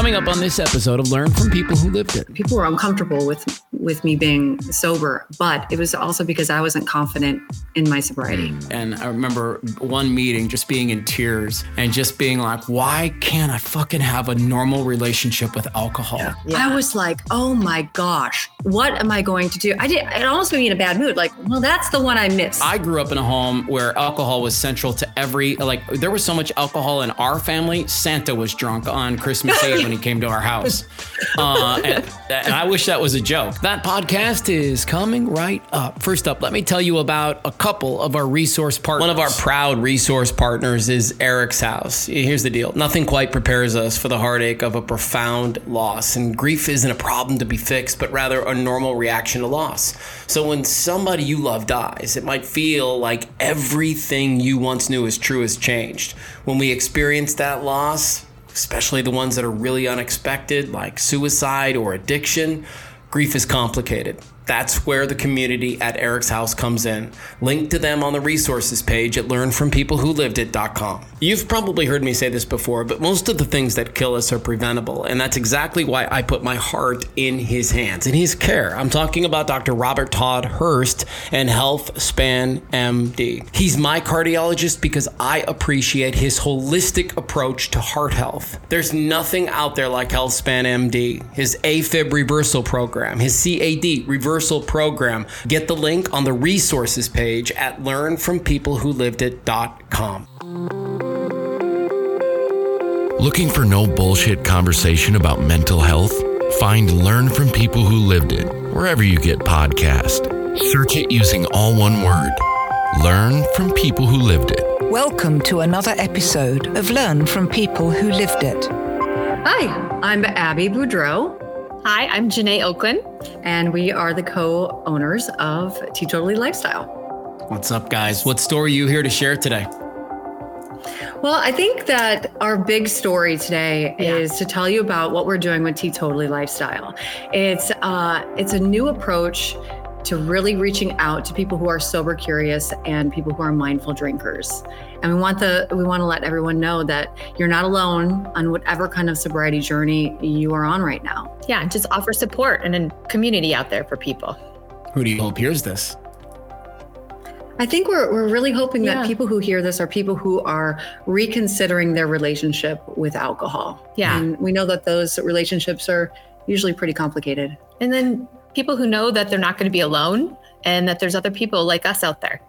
Coming up on this episode of Learn from People Who Lived It. People were uncomfortable with with me being sober, but it was also because I wasn't confident in my sobriety. And I remember one meeting just being in tears and just being like, why can't I fucking have a normal relationship with alcohol? Yeah. Yeah. I was like, oh my gosh, what am I going to do? I did it almost made me in a bad mood. Like, well, that's the one I missed. I grew up in a home where alcohol was central to every like there was so much alcohol in our family. Santa was drunk on Christmas Eve when he came to our house. Uh, and, and I wish that was a joke. That podcast is coming right up. First up, let me tell you about a couple of our resource partners. One of our proud resource partners is Eric's House. Here's the deal nothing quite prepares us for the heartache of a profound loss. And grief isn't a problem to be fixed, but rather a normal reaction to loss. So when somebody you love dies, it might feel like everything you once knew is true has changed. When we experience that loss, especially the ones that are really unexpected, like suicide or addiction, grief is complicated. That's where the community at Eric's House comes in. Link to them on the resources page at learnfrompeoplewholivedit.com. You've probably heard me say this before, but most of the things that kill us are preventable, and that's exactly why I put my heart in his hands, in his care. I'm talking about Dr. Robert Todd Hurst and HealthSpan MD. He's my cardiologist because I appreciate his holistic approach to heart health. There's nothing out there like HealthSpan MD, his AFib reversal program, his CAD reversal program. Get the link on the resources page at learnfrompeoplewholivedit.com. Looking for no bullshit conversation about mental health? Find Learn from People Who Lived It wherever you get podcast. Search it using all one word. Learn from People Who Lived It. Welcome to another episode of Learn from People Who Lived It. Hi, I'm Abbie Boudreau. Hi, I'm Janay Oakland. And we are the co owners of Teetotally Lifestyle. What's up, guys? What story are you here to share today? Well, I think that our big story today yeah. is to tell you about what we're doing with Teetotally Lifestyle. It's uh, it's a new approach to really reaching out to people who are sober curious and people who are mindful drinkers. And we want the we want to let everyone know that you're not alone on whatever kind of sobriety journey you are on right now. Yeah, just offer support and a community out there for people. Who do you hope hears this? I think we're, we're really hoping yeah. that people who hear this are people who are reconsidering their relationship with alcohol. Yeah. And we know that those relationships are usually pretty complicated. And then people who know that they're not going to be alone and that there's other people like us out there.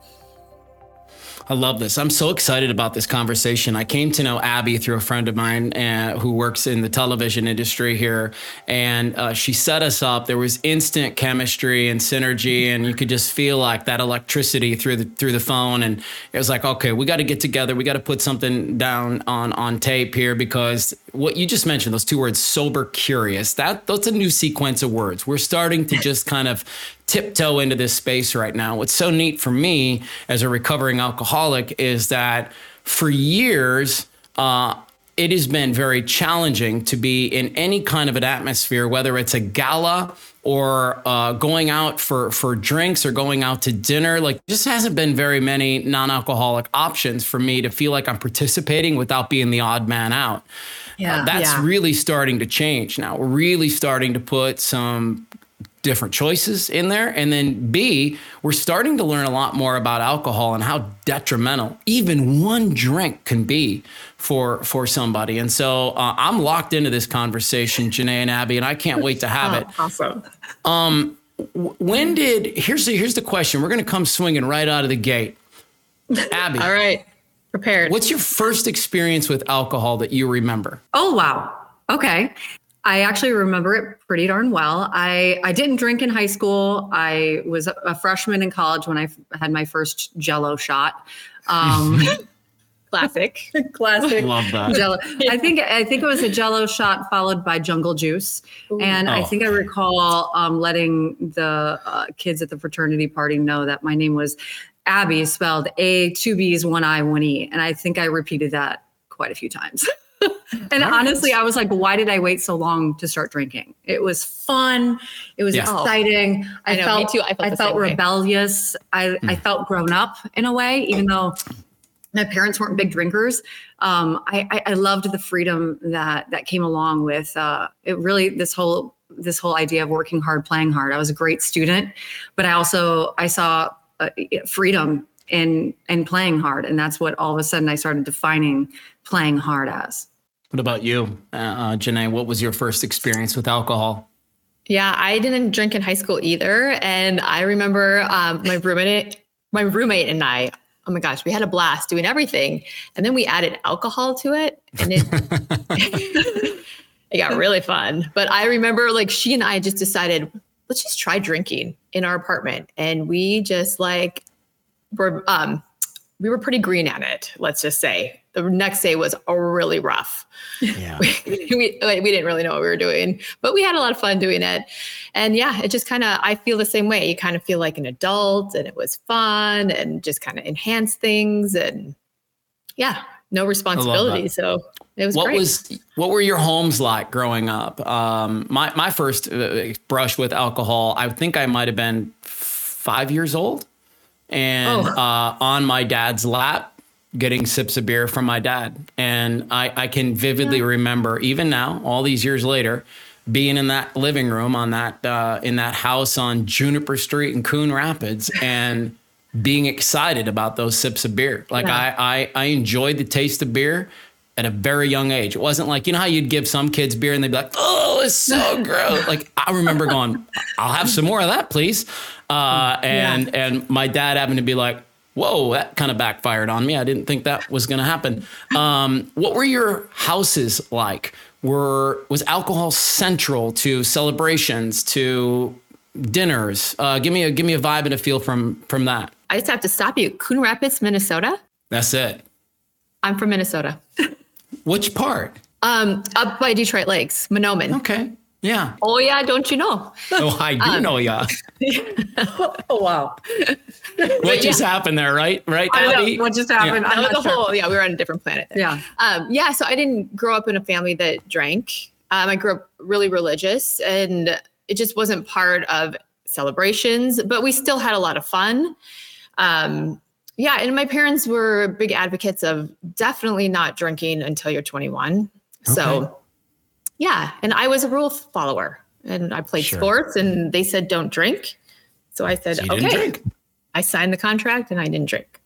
I love this. I'm so excited about this conversation. I came to know Abbie through a friend of mine uh, who works in the television industry here, and uh, she set us up. There was instant chemistry and synergy, and you could just feel like that electricity through the through the phone. And it was like, okay, we got to get together. We got to put something down on on tape here because what you just mentioned, those two words, sober curious. That that's a new sequence of words. We're starting to just kind of tiptoe into this space right now. What's so neat for me as a recovering alcoholic is that for years, uh, it has been very challenging to be in any kind of an atmosphere, whether it's a gala or uh, going out for for drinks or going out to dinner. Like, just hasn't been very many non-alcoholic options for me to feel like I'm participating without being the odd man out. Yeah, uh, that's yeah. really starting to change now. We're really starting to put some different choices in there. And then B, we're starting to learn a lot more about alcohol and how detrimental even one drink can be for for somebody. And so uh, I'm locked into this conversation, Janay and Abbie, and I can't wait to have oh, it. Awesome. Um, when did here's the here's the question. We're going to come swinging right out of the gate. Abbie. All right. Prepared. What's your first experience with alcohol that you remember? Oh wow. Okay. I actually remember it pretty darn well. I, I didn't drink in high school. I was a freshman in college when I had my first Jello shot. Um, classic, classic. Love that. Jello. I think I think it was a Jello shot followed by Jungle Juice, Ooh. and oh. I think I recall um, letting the uh, kids at the fraternity party know that my name was Abbie, spelled A two B's one I one E, and I think I repeated that quite a few times. and honestly, I was like, why did I wait so long to start drinking? It was fun. It was yeah. exciting. Oh, I, I know, felt, I felt, I felt rebellious. I, mm. I felt grown up in a way, even though my parents weren't big drinkers. Um, I, I, I, loved the freedom that that came along with uh, it. Really, this whole this whole idea of working hard, playing hard. I was a great student, but I also I saw uh, freedom in in playing hard, and that's what all of a sudden I started defining playing hard as. What about you, uh, uh Janay? What was your first experience with alcohol? Yeah, I didn't drink in high school either, and I remember um, my roommate, my roommate and I. Oh my gosh, we had a blast doing everything, and then we added alcohol to it, and it. it got really fun. But I remember like she and I just decided, let's just try drinking in our apartment. And we just like were um we were pretty green at it, let's just say. The next day was really rough. Yeah. we, we, we didn't really know what we were doing, but we had a lot of fun doing it. And yeah, it just kind of, I feel the same way. You kind of feel like an adult and it was fun and just kind of enhanced things. And yeah, no responsibility. So it was what great. was what were your homes like growing up? Um, my my first uh, brush with alcohol, I think I might have been five years old, and oh. uh, on my dad's lap, getting sips of beer from my dad, and I I can vividly yeah. remember even now, all these years later. Being in that living room on that uh, in that house on Juniper Street in Coon Rapids, and being excited about those sips of beer. Like yeah. I, I, I enjoyed the taste of beer at a very young age. It wasn't like, you know how you'd give some kids beer and they'd be like, oh, it's so gross. like I remember going, I'll have some more of that, please. Uh, and, yeah. and my dad happened to be like, whoa, that kind of backfired on me. I didn't think that was going to happen. Um, what were your houses like? Were, was alcohol central to celebrations, to dinners? Uh, give me a, give me a vibe and a feel from, from that. I just have to stop you. Coon Rapids, Minnesota. That's it. I'm from Minnesota. Which part? Um, up by Detroit Lakes, Mahnomen. Okay. Yeah. Oh yeah, don't you know? Oh, I do um, know, yeah. oh wow. what just yeah. happened there, right? Right, Abbie? What just happened? Yeah. the sure. whole. Yeah, we were on a different planet. There. Yeah. Um, yeah. So I didn't grow up in a family that drank. Um, I grew up really religious, and it just wasn't part of celebrations. But we still had a lot of fun. Um, yeah, and my parents were big advocates of definitely not drinking until you're 21. Okay. So, yeah, and I was a rule follower and I played sure. sports and they said don't drink. So I said, so okay. I signed the contract and I didn't drink.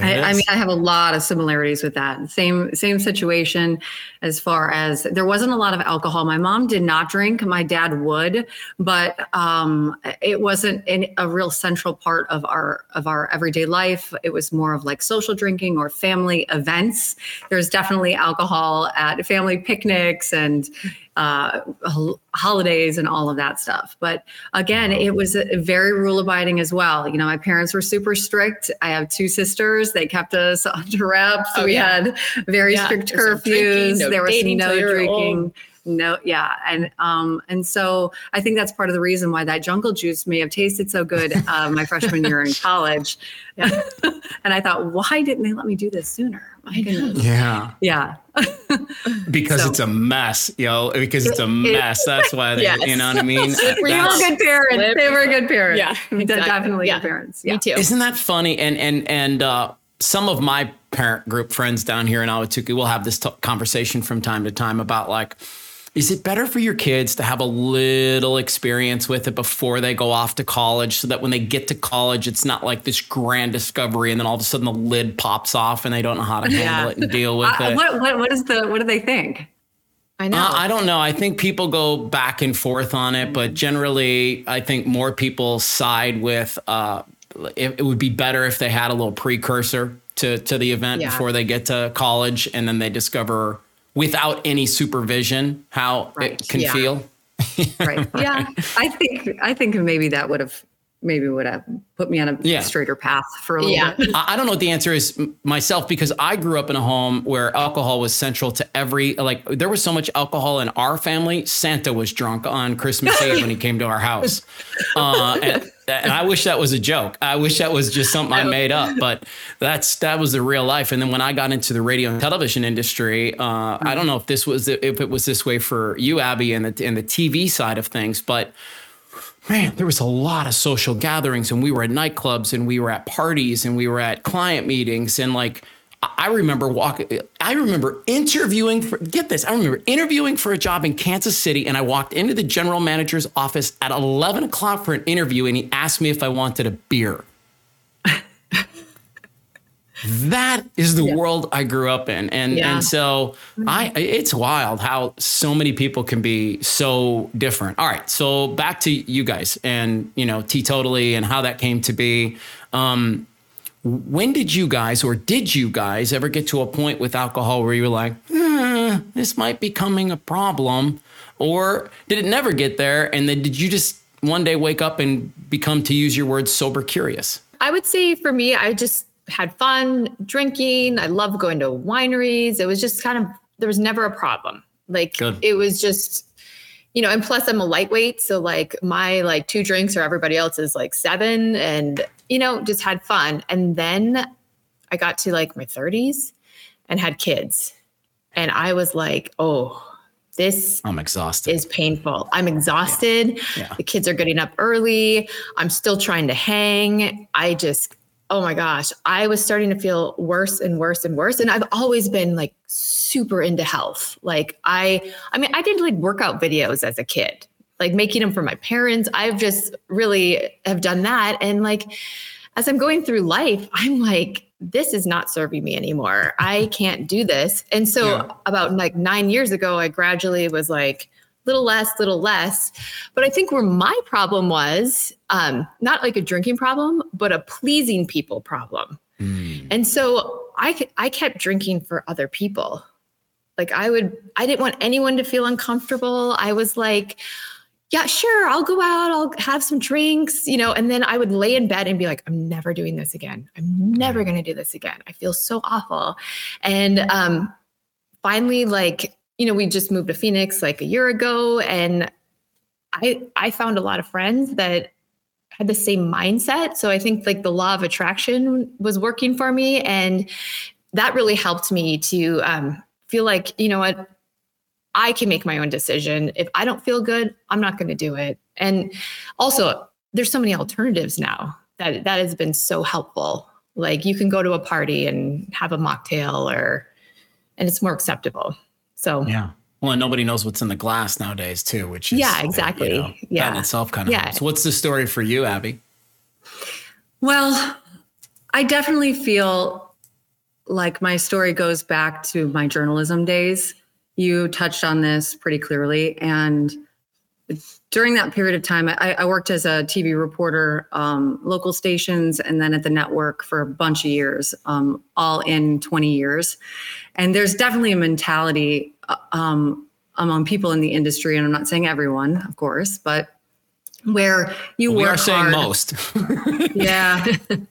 I, I, mean, I have a lot of similarities with that. Same same situation as far as there wasn't a lot of alcohol. My mom did not drink. My dad would, but um, it wasn't in, a real central part of our of our everyday life. It was more of like social drinking or family events. There's definitely alcohol at family picnics and uh, holidays and all of that stuff. But again, it was very rule abiding as well. You know, my parents were super strict. I have two sisters. They kept us under wraps. Oh, we yeah. had very yeah. strict curfews. Drinking, no there was no drinking. Old no yeah and um and so i think that's part of the reason why that jungle juice may have tasted so good uh, my freshman year in college yeah. and i thought why didn't they let me do this sooner my goodness. Yeah. Yeah. Because so, it's a mess yo. Because it's a mess that's why they yes. you know what i mean? We were good parents? They were good parents. Yeah exactly. definitely yeah. good parents yeah. me too. Isn't that funny? And and and uh some of my parent group friends down here in Ahwatukee will have this t- conversation from time to time about like is it better for your kids to have a little experience with it before they go off to college so that when they get to college, it's not like this grand discovery and then all of a sudden the lid pops off and they don't know how to handle yeah. it and deal with uh, it? What, what, what is the, what do they think? I know. Uh, I don't know. I think people go back and forth on it, but generally, I think more people side with uh, it, it, would be better if they had a little precursor to to the event yeah. before they get to college, and then they discover without any supervision how right. it can yeah. feel. right. Yeah. I think I think maybe that would have maybe would have put me on a yeah. straighter path for a little yeah. bit. I don't know what the answer is myself because I grew up in a home where alcohol was central to every like there was so much alcohol in our family. Santa was drunk on Christmas Eve when he came to our house. Uh, and, and I wish that was a joke. I wish that was just something I made up, but that's that was the real life. And then when I got into the radio and television industry, uh, I don't know if this was if it was this way for you, Abbie, and the and the TV side of things, but man, there was a lot of social gatherings, and we were at nightclubs, and we were at parties, and we were at client meetings, and like I remember walking, I remember interviewing for, get this, I remember interviewing for a job in Kansas City and I walked into the general manager's office at 11 o'clock for an interview and he asked me if I wanted a beer. That is the yeah. world I grew up in. And, yeah. and so I, it's wild how so many people can be so different. All right. So back to you guys and, you know, teetotally and how that came to be. Um, when did you guys, or did you guys ever get to a point with alcohol where you were like, eh, this might be coming a problem? Or did it never get there? And then did you just one day wake up and become, to use your words, sober curious? I would say for me, I just had fun drinking. I love going to wineries. It was just kind of, there was never a problem. Like Good. it was just, you know, and plus I'm a lightweight. So like my like two drinks or everybody else is like seven. And you know, just had fun. And then I got to like my 30s and had kids. And I was like, oh, this I'm exhausted. Is painful. I'm exhausted. Yeah. Yeah. The kids are getting up early. I'm still trying to hang. I just, oh my gosh, I was starting to feel worse and worse and worse. And I've always been like super into health. Like I, I mean, I did like workout videos as a kid like making them for my parents. I've just really have done that. And like, as I'm going through life, I'm like, this is not serving me anymore. I can't do this. And so yeah. about like nine years ago, I gradually was like, little less, little less. But I think where my problem was, um, not like a drinking problem, but a pleasing people problem. Mm. And so I I kept drinking for other people. Like I would, I didn't want anyone to feel uncomfortable. I was like, yeah, sure, I'll go out, I'll have some drinks, you know, and then I would lay in bed and be like, I'm never doing this again. I'm never going to do this again. I feel so awful. And um, finally, like, you know, we just moved to Phoenix like a year ago, and I I found a lot of friends that had the same mindset. So I think like the law of attraction was working for me, and that really helped me to um, feel like, you know what, I can make my own decision. If I don't feel good, I'm not going to do it. And also, there's so many alternatives now that that has been so helpful. Like you can go to a party and have a mocktail or and it's more acceptable. So Yeah. Well, and nobody knows what's in the glass nowadays too, which is Yeah, exactly. You know, yeah. That in itself kind of yeah. Helps. What's the story for you, Abbie? Well, I definitely feel like my story goes back to my journalism days you touched on this pretty clearly. And during that period of time, I, I worked as a TV reporter, um, local stations, and then at the network for a bunch of years, um, all in 20 years. And there's definitely a mentality uh, um, among people in the industry, and I'm not saying everyone, of course, but where you we work are saying hard. most. yeah,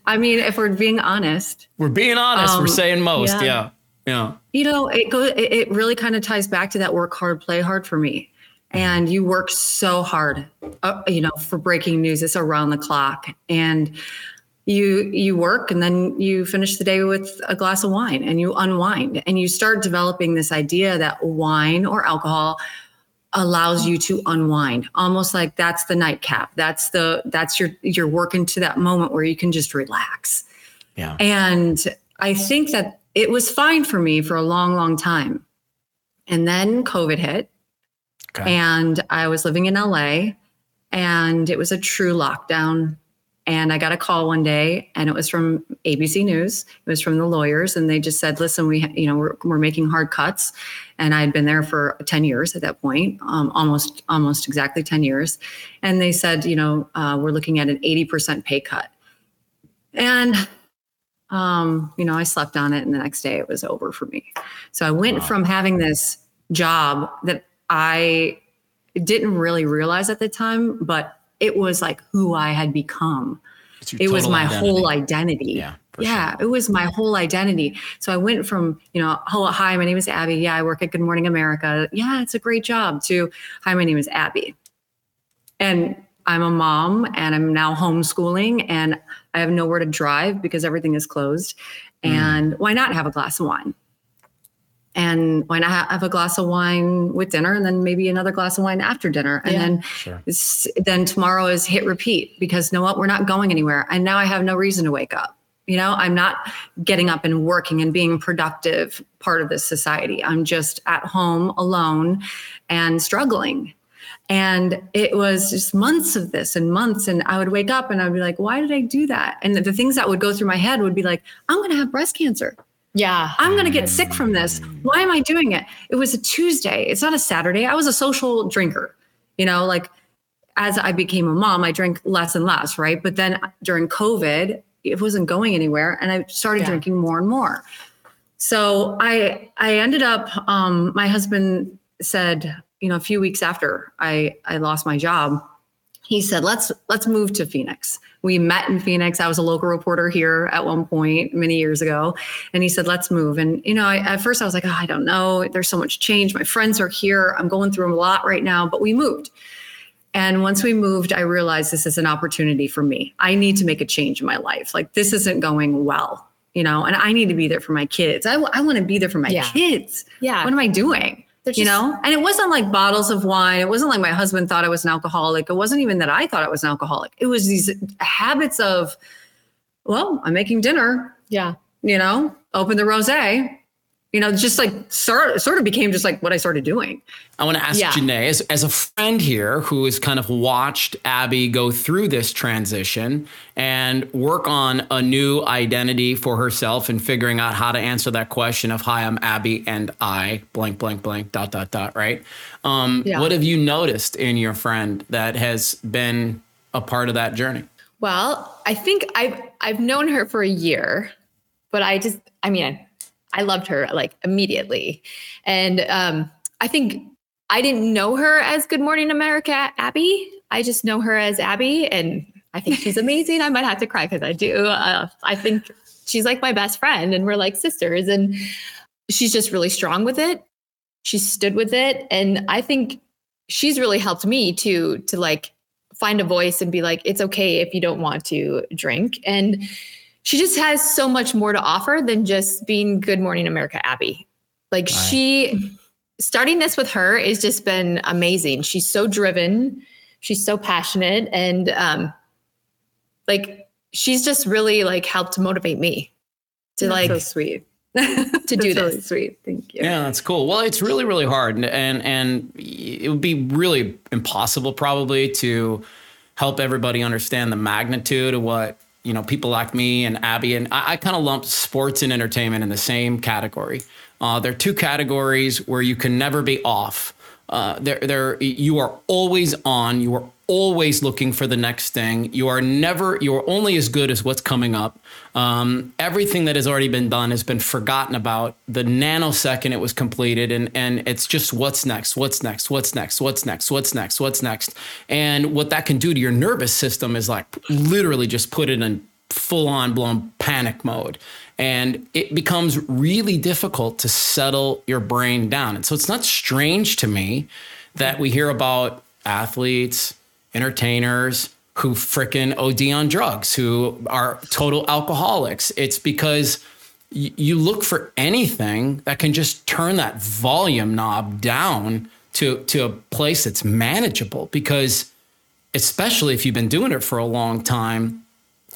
I mean, if we're being honest, we're being honest. we're um, saying most. yeah. yeah. Yeah. You know, it goes it, it really kind of ties back to that work hard, play hard for me. And you work so hard, uh, you know, for breaking news. It's around the clock. And you you work and then you finish the day with a glass of wine and you unwind and you start developing this idea that wine or alcohol allows you to unwind almost like that's the nightcap that's the that's your you're working to that moment where you can just relax yeah and i think that it was fine for me for a long, long time. And then COVID hit. Okay. And I was living in LA and it was a true lockdown. And I got a call one day and it was from ABC News. It was from the lawyers. And they just said, listen, we, you know, we're, we're making hard cuts. And I had been there for 10 years at that point, um, almost, almost exactly 10 years. And they said, you know, uh, we're looking at an 80% pay cut. And um, you know, I slept on it and the next day it was over for me. So I went wow. from having this job that I didn't really realize at the time, but it was like who I had become. It was my identity. whole identity. Yeah. Yeah, sure. it was my whole identity. So I went from, you know, hello, hi, my name is Abbie. Yeah, I work at Good Morning America. Yeah, it's a great job. To, hi, my name is Abbie. And I'm a mom and I'm now homeschooling and I have nowhere to drive because everything is closed. Mm. And why not have a glass of wine? And why not have a glass of wine with dinner and then maybe another glass of wine after dinner? And yeah, then sure. then tomorrow is hit repeat because you know what? We're not going anywhere. And now I have no reason to wake up. You know, I'm not getting up and working and being productive part of this society. I'm just at home alone and struggling. And it was just months of this and months. And I would wake up and I'd be like, why did I do that? And the things that would go through my head would be like, I'm going to have breast cancer. Yeah. I'm going to get sick from this. Why am I doing it? It was a Tuesday. It's not a Saturday. I was a social drinker, you know, like as I became a mom, I drank less and less, right? But then during COVID, it wasn't going anywhere and I started Yeah. drinking more and more. So I I ended up um my husband said, you know, a few weeks after I I lost my job, he said, "Let's let's move to Phoenix." We met in Phoenix. I was a local reporter here at one point many years ago, and he said, "Let's move." And you know, I, at first I was like, oh, "I don't know. There's so much change. My friends are here. I'm going through a lot right now." But we moved. And once we moved, I realized this is an opportunity for me. I need to make a change in my life. Like this isn't going well, you know, and I need to be there for my kids. I, I want to be there for my Yeah. kids. Yeah. What am I doing? They're you know, and it wasn't like bottles of wine. It wasn't like my husband thought I was an alcoholic. It wasn't even that I thought I was an alcoholic. It was these habits of, well, I'm making dinner, Yeah. you know, open the rosé, you know, just like sort, sort of became just like what I started doing. I want to ask Yeah. Janay, as, as a friend here who has kind of watched Abbie go through this transition and work on a new identity for herself and figuring out how to answer that question of, Hi, I'm Abbie and I, blank, blank, blank, dot, dot, dot, right? Um, Yeah. What have you noticed in your friend that has been a part of that journey? Well, I think I've I've known her for a year, but I just I mean I loved her like immediately, and um, I think I didn't know her as Good Morning America Abbie. I just know her as Abbie, and I think she's amazing. I might have to cry because I do. Uh, I think she's like my best friend, and we're like sisters, and she's just really strong with it. She stood with it, and I think she's really helped me to to like find a voice and be like it's okay if you don't want to drink and she just has so much more to offer than just being good morning america abbie like she starting this with her has just been amazing she's so driven she's so passionate and um like she's just really like helped motivate me to That's like so sweet. to do That's really this sweet. Thank you. Yeah, that's cool. Well, it's really, really hard, and and and it would be really impossible probably to help everybody understand the magnitude of what you know people like me and Abbie and I, I kind of lump sports and entertainment in the same category. Uh, they're two categories where you can never be off. Uh, they're, they're, you are always on. You are always looking for the next thing. You are never. You are only as good as what's coming up. Um, everything that has already been done has been forgotten about the nanosecond it was completed, and and it's just what's next, what's next, what's next, what's next, what's next, what's next, and what that can do to your nervous system is like literally just put it in full on blown panic mode. And it becomes really difficult to settle your brain down. And so it's not strange to me that we hear about athletes, entertainers who frickin' OD on drugs, who are total alcoholics. It's because you look for anything that can just turn that volume knob down to, to a place that's manageable because especially if you've been doing it for a long time,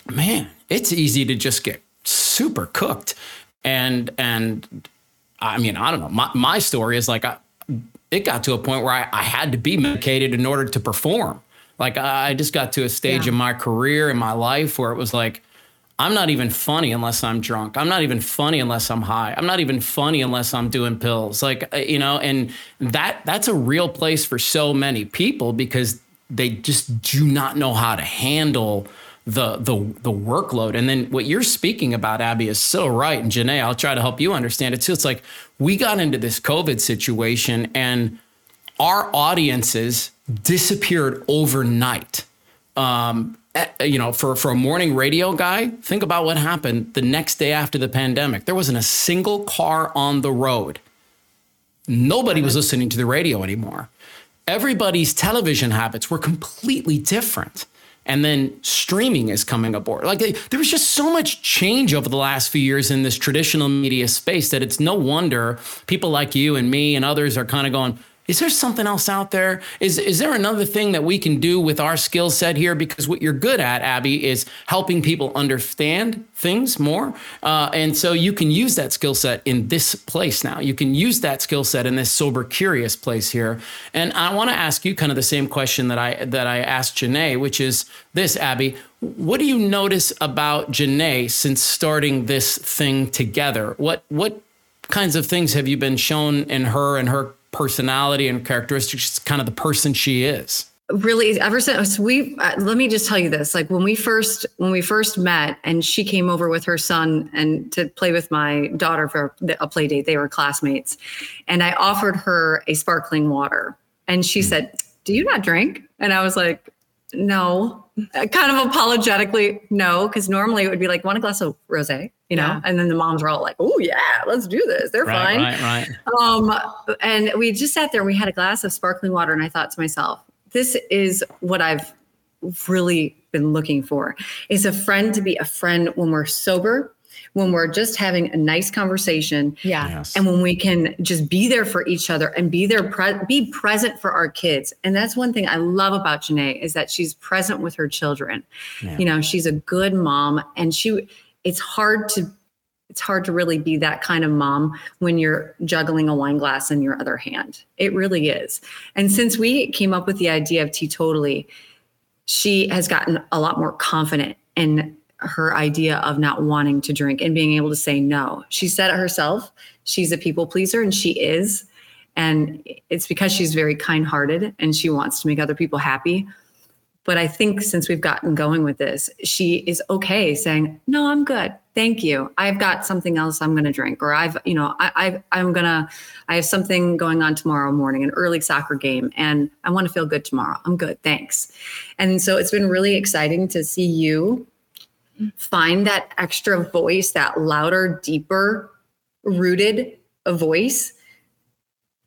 man, it's easy to just get super cooked. And and I mean, I don't know. My my story is like I, it got to a point where I, I had to be medicated in order to perform. Like I just got to a stage Yeah. in my career in my life where it was like I'm not even funny unless I'm drunk. I'm not even funny unless I'm high. I'm not even funny unless I'm doing pills. Like uh, you know, and that that's a real place for so many people because they just do not know how to handle the the the workload. And then what you're speaking about, Abbie, is so right. And Janay, I'll try to help you understand it too. It's like we got into this COVID situation and our audiences disappeared overnight. Um, eh, you know, for for a morning radio guy, think about what happened the next day after the pandemic. There wasn't a single car on the road. Nobody was listening to the radio anymore. Everybody's television habits were completely different. And then streaming is coming aboard. Like there was just so much change over the last few years in this traditional media space that it's no wonder people like you and me and others are kind of going, is there something else out there? Is is there another thing that we can do with our skill set here? Because what you're good at, Abbie, is helping people understand things more, uh, and so you can use that skill set in this place now. You can use that skill set in this sober, curious place here. And I want to ask you kind of the same question that I that I asked Janay, which is this, Abbie. What do you notice about Janay since starting this thing together? What what kinds of things have you been shown in her and her personality and characteristics, kind of the person she is? really ever since we uh, let me just tell you this like when we first when we first met and she came over with her son and to play with my daughter for a play date they were classmates. And i offered her a sparkling water and she said do you not drink? And i was like no. Kind of apologetically no because normally it would be like want a glass of rosé you know? Yeah. and then the moms were all like oh yeah let's do this. They're right, fine. right right. Um and we just sat there and we had a glass of sparkling water and i thought to myself this is what i've really been looking for. Is a friend to be a friend when we're sober when we're just having a nice conversation yeah. Yes. and when we can just be there for each other and be there pre- be present for our kids. And that's one thing i love about janay is that she's present with her children. Yeah. you know she's a good mom and she it's hard to it's hard to really be that kind of mom when you're juggling a wine glass in your other hand. It really is. And mm-hmm. since we came up with the idea of teetotally, she has gotten a lot more confident in her idea of not wanting to drink and being able to say no. She said it herself. She's a people pleaser and she is. And it's because she's very kind hearted and she wants to make other people happy. But I think since we've gotten going with this, she is okay saying, "No, I'm good. Thank you. I've got something else I'm going to drink, or I've, you know, I, I, I'm gonna, I have something going on tomorrow morning, an early soccer game, and I want to feel good tomorrow. I'm good. Thanks." And so it's been really exciting to see you find that extra voice, that louder, deeper, rooted voice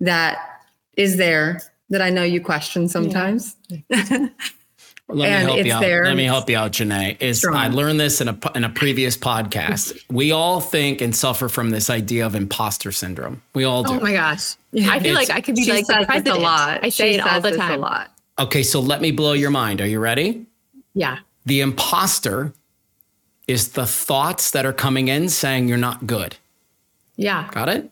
that is there that I know you question sometimes. Yeah. Let and me help you out. There. Let me help you out, Janay. Is Strong. I learned this in a in a previous podcast. we all think and suffer from this idea of imposter syndrome. We all do. Oh my gosh! Yeah. I feel it's, like I could be like the president. A lot. I say she it all the time. A lot. Okay, so let me blow your mind. Are you ready? Yeah. The imposter is the thoughts that are coming in saying you're not good. Yeah. Got it?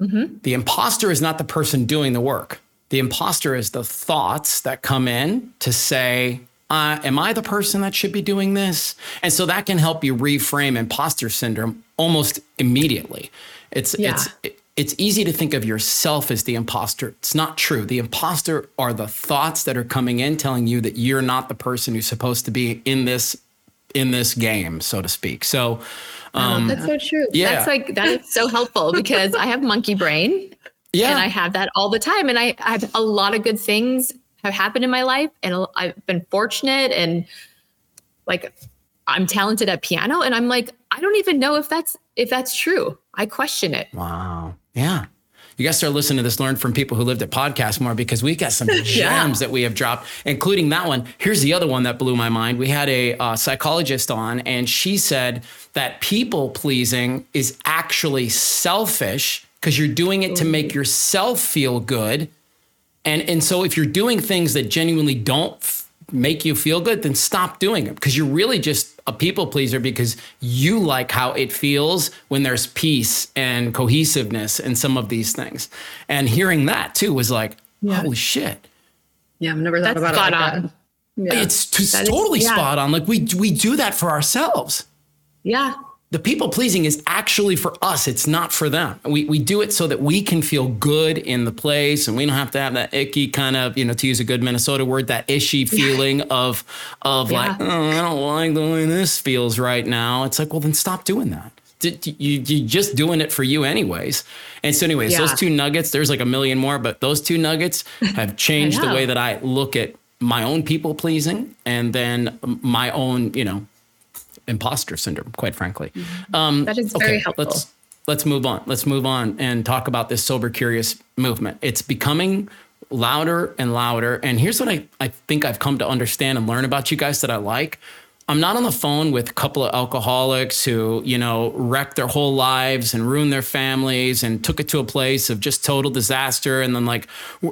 Mm-hmm. The imposter is not the person doing the work. The imposter is the thoughts that come in to say, uh, Am I the person that should be doing this? And so that can help you reframe imposter syndrome almost immediately. It's, yeah. it's, it's easy to think of yourself as the imposter. It's not true. The imposter are the thoughts that are coming in telling you that you're not the person who's supposed to be in this in this game, so to speak. So um, oh, that's so true. Yeah. That's like that is so helpful because I have monkey brain yeah. And I have that all the time. And I, I have a lot of good things have happened in my life. And I've been fortunate and like I'm talented at piano. And I'm like, I don't even know if that's if that's true. I question it. Wow. Yeah. You guys start listening to this, learn from people who lived it podcast more because we got some gems yeah. that we have dropped, including that one. Here's the other one that blew my mind. We had a uh, psychologist on, and she said that people pleasing is actually selfish because you're doing it to make mm. yourself feel good. And and so if you're doing things that genuinely don't f- make you feel good, then stop doing them because you're really just a people pleaser because you like how it feels when there's peace and cohesiveness and some of these things. And hearing that too was like, yeah. holy shit. Yeah, I've never thought That's about it like on. that. Yeah. It's t- totally is, yeah. spot on. Like we we do that for ourselves. Yeah the people pleasing is actually for us. It's not for them. We, we do it so that we can feel good in the place and we don't have to have that icky kind of, you know, to use a good Minnesota word, that ishy feeling of, of yeah. like, oh, I don't like the way this feels right now. It's like, well, then stop doing that. You, you're just doing it for you anyways. And so anyways, yeah. those two nuggets, there's like a million more, but those two nuggets have changed the way that I look at my own people pleasing and then my own, you know, imposter syndrome, quite frankly. Mm-hmm. Um, that is very okay, helpful. Let's, let's move on. Let's move on and talk about this sober curious movement. It's becoming louder and louder. And here's what I, I think I've come to understand and learn about you guys that I like. I'm not on the phone with a couple of alcoholics who, you know, wrecked their whole lives and ruined their families and took it to a place of just total disaster. And then like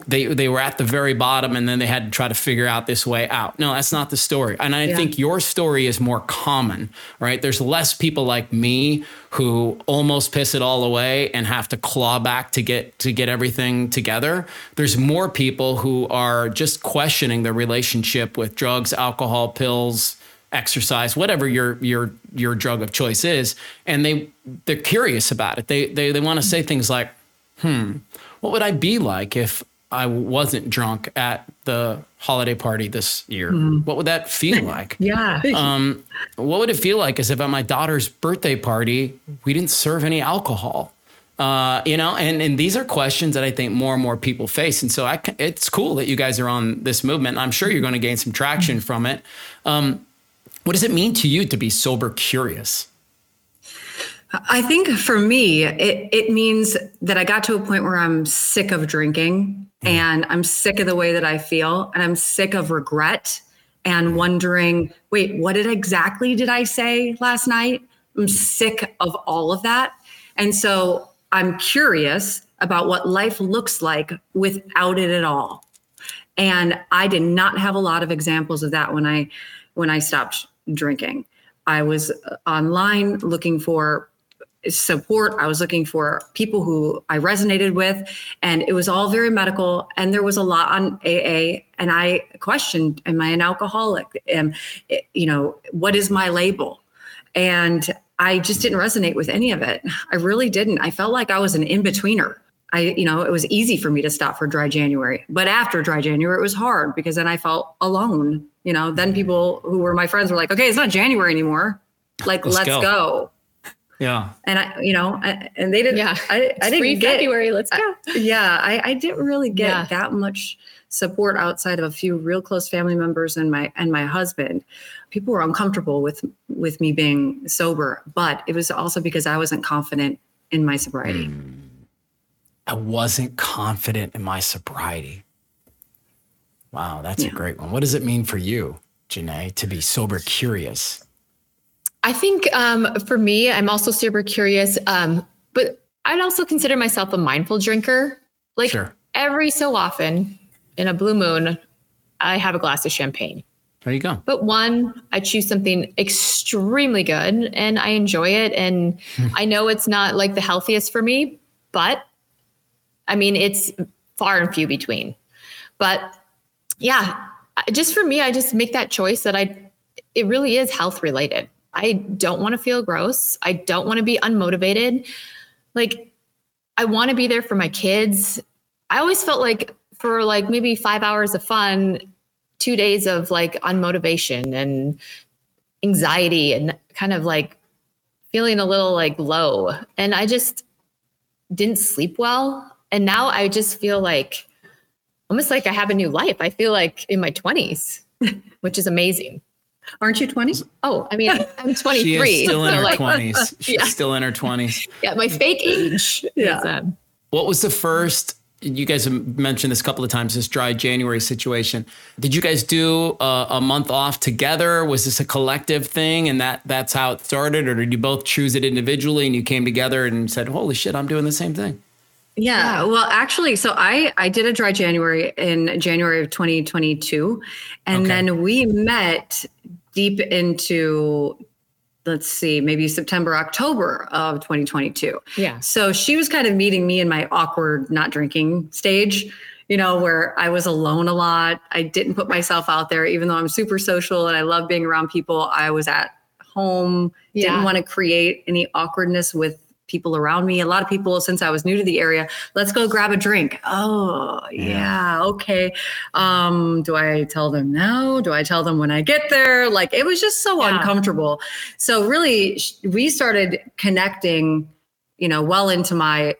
they, they were at the very bottom and then they had to try to figure out this way out. No, that's not the story. And I yeah. think your story is more common, right? There's less people like me who almost piss it all away and have to claw back to get to get everything together. There's more people who are just questioning their relationship with drugs, alcohol, pills, exercise, whatever your your your drug of choice is, and they they're curious about it. They they they want to say things like, "Hmm, what would I be like if I wasn't drunk at the holiday party this year? Mm. What would that feel like? yeah. Um, what would it feel like as if at my daughter's birthday party we didn't serve any alcohol? Uh, you know, and and these are questions that I think more and more people face, and so I, it's cool that you guys are on this movement. I'm sure you're going to gain some traction mm-hmm. from it. Um, what does it mean to you to be sober curious? I think for me, it, it means that I got to a point where I'm sick of drinking mm. and I'm sick of the way that I feel and I'm sick of regret and wondering, wait, what did exactly did I say last night? I'm sick of all of that. And so I'm curious about what life looks like without it at all. And I did not have a lot of examples of that when I when I stopped drinking. I was uh, online looking for support. I was looking for people who I resonated with, and it was all very medical. And there was a lot on AA, and I questioned: Am I an alcoholic? Am eh, you know what is my label? And I just didn't resonate with any of it. I really didn't. I felt like I was an in betweener. I, you know, it was easy for me to stop for dry January, but after dry January, it was hard because then I felt alone. You know, then people who were my friends were like, okay, it's not January anymore. Like, let's, let's go. go. Yeah. And I, you know, I, and they didn't, yeah. I, I didn't get February. Let's go. I, yeah. I, I didn't really get yeah. that much support outside of a few real close family members and my, and my husband. People were uncomfortable with, with me being sober, but it was also because I wasn't confident in my sobriety. Mm. I wasn't confident in my sobriety. Wow, that's yeah. a great one. What does it mean for you, Janay, to be sober curious? I think um, for me, I'm also super curious, um, but I'd also consider myself a mindful drinker. Like sure. every so often in a blue moon, I have a glass of champagne. There you go. But one, I choose something extremely good and I enjoy it. And. I know it's not like the healthiest for me, but I mean, it's far and few between. But yeah, just for me, I just make that choice that I, it really is health related. I don't want to feel gross. I don't want to be unmotivated. Like, I want to be there for my kids. I always felt like for like maybe five hours of fun, two days of like unmotivation and anxiety and kind of like feeling a little like low. And I just didn't sleep well. And now I just feel like almost like I have a new life. I feel like in my 20s, which is amazing. Aren't you 20? Oh, I mean, I'm 23. She is still in so her like, 20s. She's yeah. still in her 20s. Yeah, my fake age. yeah. Is, um, what was the first? You guys have mentioned this a couple of times. This dry January situation. Did you guys do a, a month off together? Was this a collective thing, and that that's how it started, or did you both choose it individually and you came together and said, "Holy shit, I'm doing the same thing"? Yeah, well, actually, so I I did a dry January in January of 2022, and okay. then we met deep into let's see, maybe September, October of 2022. Yeah. So she was kind of meeting me in my awkward not drinking stage, you know, where I was alone a lot. I didn't put myself out there, even though I'm super social and I love being around people. I was at home, yeah. didn't want to create any awkwardness with people around me. A lot of people, since I was new to the area, let's go grab a drink. Oh, yeah, okay. Um, do I tell them now? Do I tell them when I get there? Like it was just so yeah. uncomfortable. So really, we started connecting, you know, well into my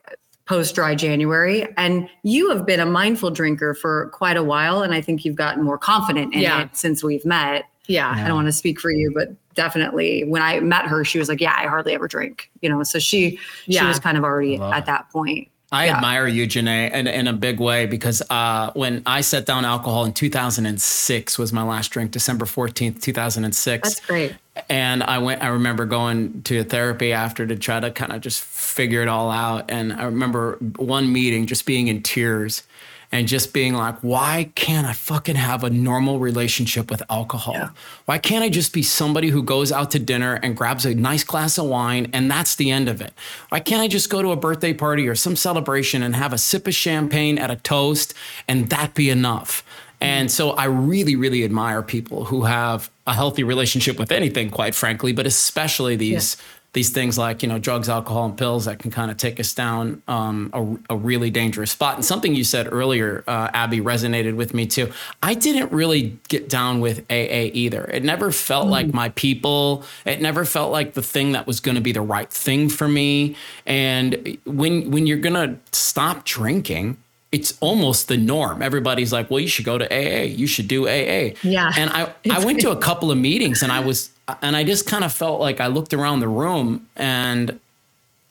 post dry January. And you have been a mindful drinker for quite a while. And I think you've gotten more confident in yeah. it since we've met. Yeah. I don't want to speak for you, but definitely when I met her, she was like, Yeah, I hardly ever drink, you know. So she yeah. she was kind of already at that point. I yeah. admire you, Janay, in, in a big way because uh, when I set down alcohol in 2006 was my last drink, December 14th, 2006. That's great. And I went. I remember going to therapy after to try to kind of just figure it all out. And I remember one meeting just being in tears and just being like, why can't I fucking have a normal relationship with alcohol? Yeah. Why can't I just be somebody who goes out to dinner and grabs a nice glass of wine and that's the end of it? Why can't I just go to a birthday party or some celebration and have a sip of champagne at a toast and that be enough? And so I really, really admire people who have a healthy relationship with anything, quite frankly, but especially these yeah these things like you know drugs alcohol and pills that can kind of take us down um, a, a, really dangerous spot and something you said earlier uh, Abbie resonated with me too i didn't really get down with aa either it never felt mm. like my people it never felt like the thing that was going to be the right thing for me and when when you're going to stop drinking it's almost the norm. Everybody's like, well, you should go to AA. You should do AA. Yeah. And I, I went to a couple of meetings and I was, and I just kind of felt like I looked around the room and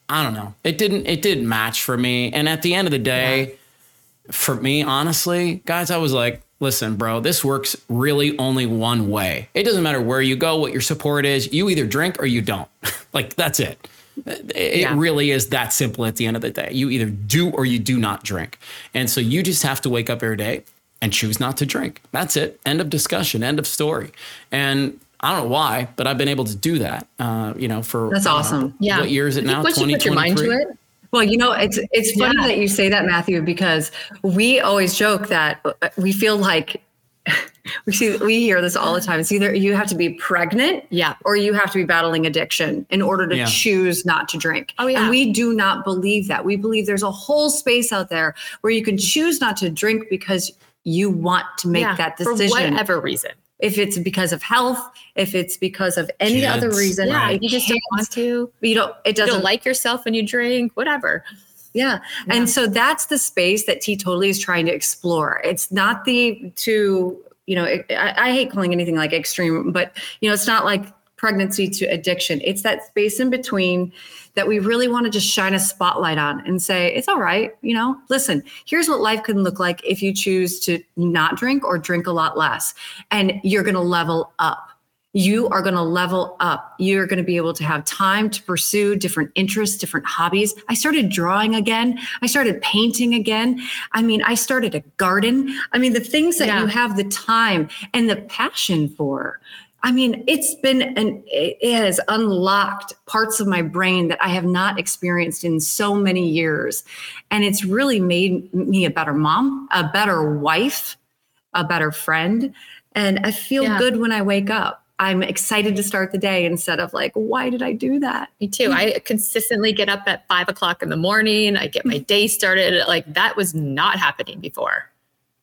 I don't know, it didn't, it didn't match for me. And at the end of the day, yeah. for me, honestly, guys, I was like, listen, bro, this works really only one way. It doesn't matter where you go, what your support is. You either drink or you don't. like, that's it. It yeah. really is that simple at the end of the day. You either do or you do not drink. And so you just have to wake up every day and choose not to drink. That's it. End of discussion, end of story. And I don't know why, but I've been able to do that. Uh, you know, for that's awesome. Uh, yeah. What year is it now? Once you put your mind to it. Well, you know, it's it's funny yeah. that you say that, Mathew, because we always joke that uh, we feel like we see we hear this all the time. It's either you have to be pregnant, yeah, or you have to be battling addiction in order to yeah. choose not to drink. Oh yeah. And we do not believe that. We believe there's a whole space out there where you can choose not to drink because you want to make yeah, that decision for whatever reason. If it's because of health, if it's because of any Kids, other reason, yeah, you just don't want to. You don't. It doesn't you don't like yourself when you drink, whatever. Yeah. yeah. And so that's the space that Teetotally is trying to explore. It's not the to you know, I, I hate calling anything like extreme, but you know, it's not like pregnancy to addiction. It's that space in between that we really want to just shine a spotlight on and say, it's all right. You know, listen, here's what life can look like if you choose to not drink or drink a lot less. And you're going to level up you are going to level up. You're going to be able to have time to pursue different interests, different hobbies. I started drawing again. I started painting again. I mean, I started a garden. I mean, the things that yeah. you have the time and the passion for. I mean, it's been an it has unlocked parts of my brain that I have not experienced in so many years. And it's really made me a better mom, a better wife, a better friend. And I feel yeah. good when I wake up. I'm excited to start the day instead of like, why did I do that? Me too. I consistently get up at five o'clock in the morning. I get my mm-hmm. day started. Like that was not happening before.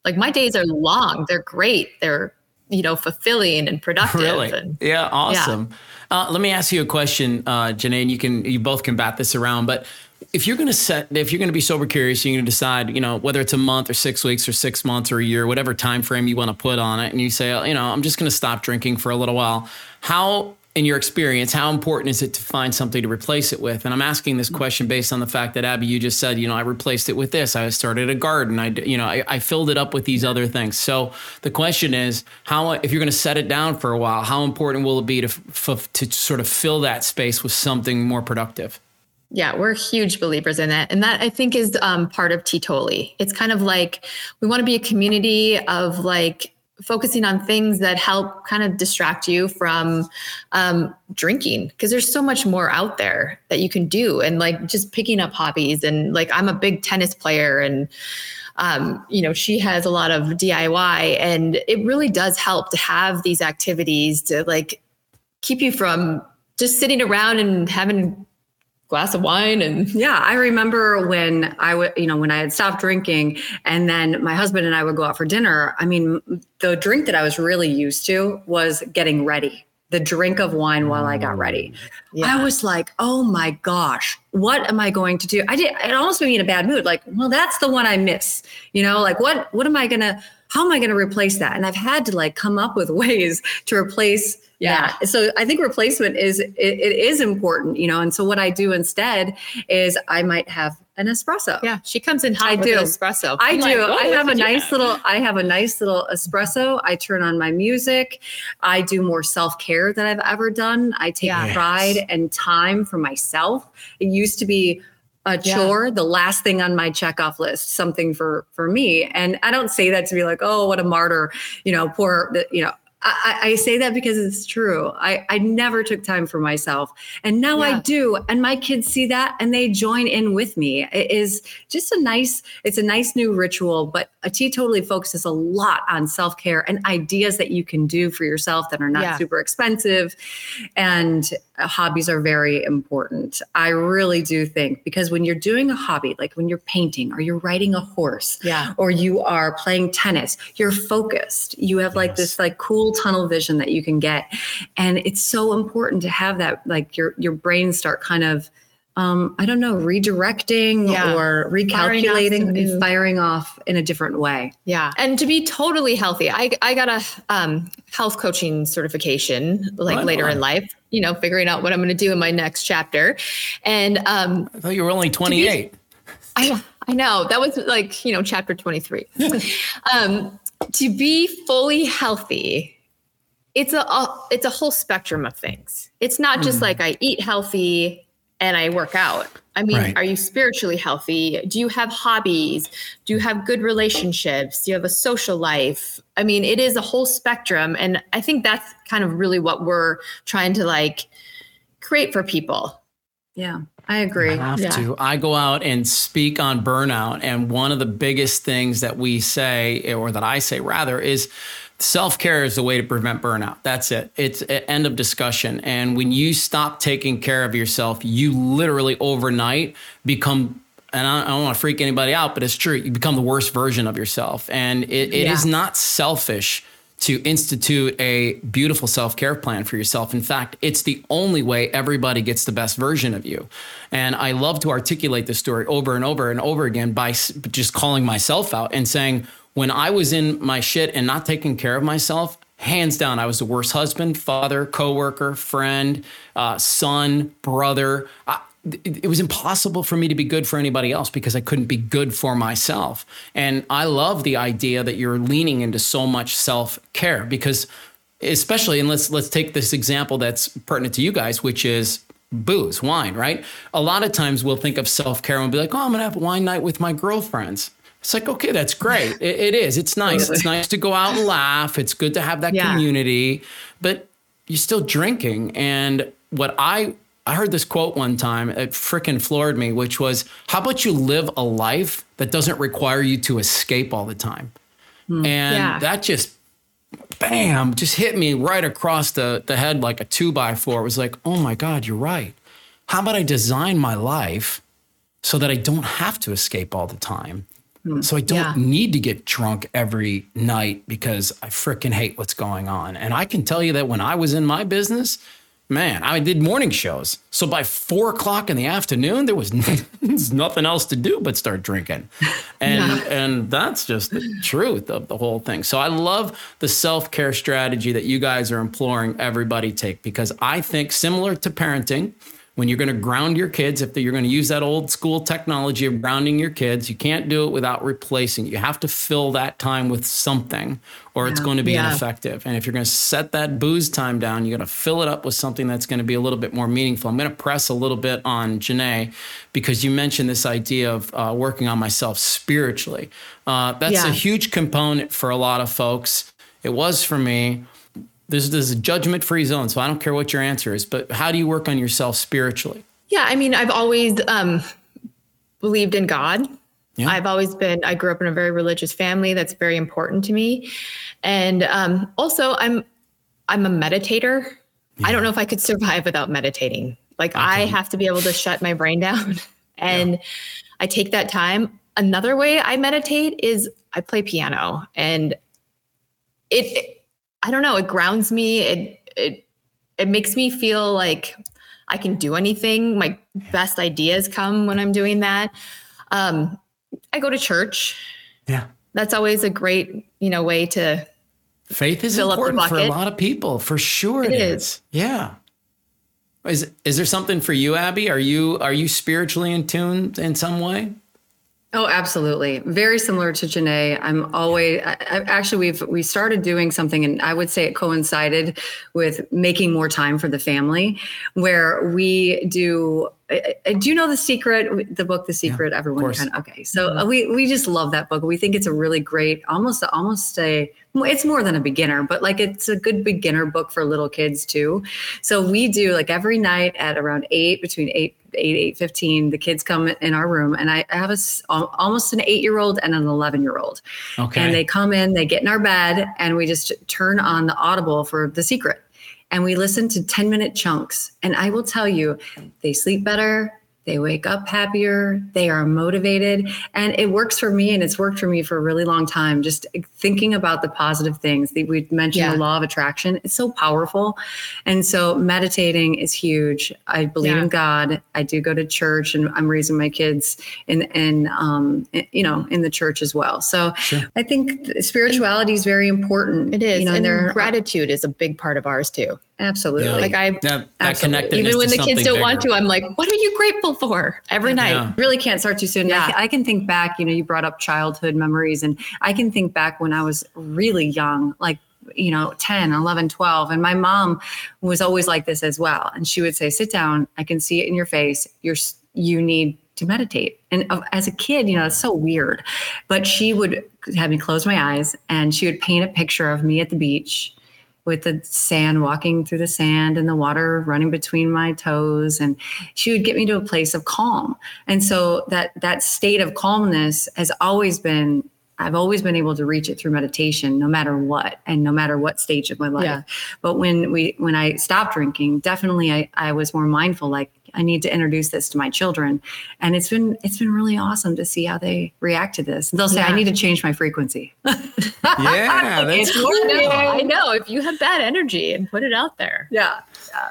Like my days are long. They're great. They're, you know, fulfilling and productive. Really? And, yeah. Awesome. Yeah. Uh, let me ask you a question, uh, Janay, and you can, you both can bat this around, but if you're going to set if you're going to be sober curious you're going to decide you know whether it's a month or six weeks or six months or a year whatever time frame you want to put on it and you say you know i'm just going to stop drinking for a little while how in your experience how important is it to find something to replace it with? And i'm asking this question based on the fact that Abbie you just said you know i replaced it with this. I started a garden. I you know i, I filled it up with these other things. So the question is how if you're going to set it down for a while how important will it be to f- to sort of fill that space with something more productive? Yeah, we're huge believers in it. And that I think is um, part of Teetotally. It's kind of like we want to be a community of like focusing on things that help kind of distract you from um, drinking because there's so much more out there that you can do. And like just picking up hobbies and like i'm a big tennis player and um, you know she has a lot of diy and it really does help to have these activities to like keep you from just sitting around and having glass of wine and yeah i remember when i would you know when i had stopped drinking and then my husband and i would go out for dinner. I mean the drink that i was really used to was getting ready the drink of wine while i got ready. Mm. Yeah. i was like oh my gosh what am i going to do? I did it almost made me in a bad mood like well that's the one i miss you know like what what am i gonna how am i gonna replace that and i've had to like come up with ways to replace yeah. So I think replacement is it, it is important, you know. And so what I do instead is I might have an espresso. Yeah, she comes in hot I with do. an espresso. I I'm do. like, "Oh, I have a did you nice little I have a nice little espresso. I turn on my music. I do more self-care than I've ever done. I take Yes. pride and time for myself. It used to be a Yeah. chore, the last thing on my checkoff list, something for for me. And I don't say that to be like, oh, what a martyr, you know, poor, you know. I, I I say that because it's true. I, I never took time for myself. And now I do. And my kids see that and they join in with me. It is just a nice, it's a nice new ritual, but a teetotally focuses a lot on self-care and ideas that you can do for yourself that are not Yeah. super expensive. And uh, hobbies are very important. I really do think because when you're doing a hobby, like when you're painting or you're riding a horse, Yeah. or you are playing tennis you're focused you have like this like cool tunnel vision that you can get and it's so important to have that like your your brain start kind of um i don't know redirecting Yeah. or Firing off recalculating some and firing off in a different way Yeah. And to be totally healthy, I, I got a um, health coaching certification like Right later on. in life, you know, figuring out what I'm going to do in my next chapter. And um, I thought you were only 28. I, I know that was like, you know, chapter 23. um, to be fully healthy, it's a, a it's a whole spectrum of things. It's not just like I eat healthy and I work out. I mean, Right. are you spiritually healthy? Do you have hobbies? Do you have good relationships? Do you have a social life? I mean, it is a whole spectrum and I think that's kind of really what we're trying to like create for people. yeah i agree I have Yeah. to. I go out and speak on burnout. And one of the biggest things that we say, or that I say rather, is self care is the way to prevent burnout. That's it. It's end of discussion. And when you stop taking care of yourself, you literally overnight become. And I don't want to freak anybody out, but it's true. You become the worst version of yourself. And it, it is Yeah. not selfish to institute a beautiful self care plan for yourself. In fact, it's the only way everybody gets the best version of you. And I love to articulate this story over and over and over again by just calling myself out and saying, when I was in my shit and not taking care of myself, hands down, I was the worst husband, father, coworker, friend, uh, son, brother. I, it was impossible for me to be good for anybody else because I couldn't be good for myself. And I love the idea that you're leaning into so much self care because, especially, and let's let's take this example that's pertinent to you guys, which is booze, wine, right? A lot of times we'll think of self care and we'll be like, oh, I'm gonna have a wine night with my girlfriends. It's like, okay, that's great. It, it is. It's nice. It's nice to go out and laugh. It's good to have that Yeah. community, but you're still drinking. And what I I heard this quote one time, it freaking floored me, which was, "How about you live a life that doesn't require you to escape all the time?" Hmm. And Yeah. that just bam, just hit me right across the, the head like a two by four. It was like, oh my God, you're right. How about I design my life so that I don't have to escape all the time? Mm, so I don't Yeah. need to get drunk every night because I freaking hate what's going on. And I can tell you that when I was in my business, man, I did morning shows. So by four o'clock in the afternoon, there was nothing else to do but start drinking. And and that's just the truth of the whole thing. So I love the self-care strategy that you guys are imploring everybody take because I think similar to parenting, when you're going to ground your kids, if you're going to use that old school technology of grounding your kids, you can't do it without replacing. You have to fill that time with something, or it's going to be Yeah. ineffective. And if you're going to set that booze time down, you're going to fill it up with something that's going to be a little bit more meaningful. I'm going to press a little bit on Janay because you mentioned this idea of uh, working on myself spiritually. Uh, that's Yeah. a huge component for a lot of folks. It was for me there's this judgment free zone so i don't care what your answer is but how do you work on yourself spiritually Yeah, I mean, I've always um, believed in God. Yeah. I've always been. I grew up in a very religious family. That's very important to me, and um, also I'm I'm a meditator. I don't know if I could survive without meditating. Like I have to be able to shut my brain down, and I take that time. Another way I meditate is I play piano, and it. I don't know. It grounds me. It it it makes me feel like I can do anything. My best ideas come when I'm doing that. Um, I go to church. yeah That's always a great, you know, way to. faith is Fill up the important for a lot of people for sure It it is. is yeah Is is there something for you, Abbie? Are you are you spiritually in tune in some way? Oh, absolutely. Very similar to Janay. I'm always I, I, actually we've we started doing something, and I would say it coincided with making more time for the family, where we do. Do you know the secret? The book, The Secret. Yeah, everyone kind of okay. So mm-hmm. we we just love that book. We think it's a really great, almost almost a it's more than a beginner, but like it's a good beginner book for little kids too. So we do like every night at around eight, between eight, eight, eight fifteen, the kids come in our room, and I have a almost an eight year old and an eleven year old. Okay. And they come in, they get in our bed, and we just turn on the Audible for The Secret, and we listen to ten minute chunks. And I will tell you, they sleep better they wake up happier, they are motivated. And it works for me and it's worked for me for a really long time. Just thinking about the positive things. that We mentioned yeah. the law of attraction, it's so powerful. And so meditating is huge. I believe yeah. in God. I do go to church and I'm raising my kids in, in, um, in, you know, in the church as well. So sure. I think spirituality is very important. It is. You know, and gratitude is a big part of ours too. Absolutely. Yeah. Like I that, that even when the kids don't bigger. want to, I'm like, what are you grateful for every night? Yeah. Really can't start too soon. Yeah. I, I, can think back, you know, you brought up childhood memories and I can think back when I was really young, like you know 10 11 12 and my mom was always like this as well and she would say sit down i can see it in your face you're you need to meditate and uh, as a kid you know it's so weird but she would have me close my eyes and she would paint a picture of me at the beach with the sand, walking through the sand and the water running between my toes. And she would get me to a place of calm. And so that that state of calmness has always been I've always been able to reach it through meditation, no matter what, and no matter what stage of my life. Yeah. But when we when I stopped drinking, definitely I, I was more mindful. Like I need to introduce this to my children, and it's been it's been really awesome to see how they react to this. They'll say, yeah. "I need to change my frequency." yeah, that's cool. I know. If you have bad energy and put it out there. Yeah.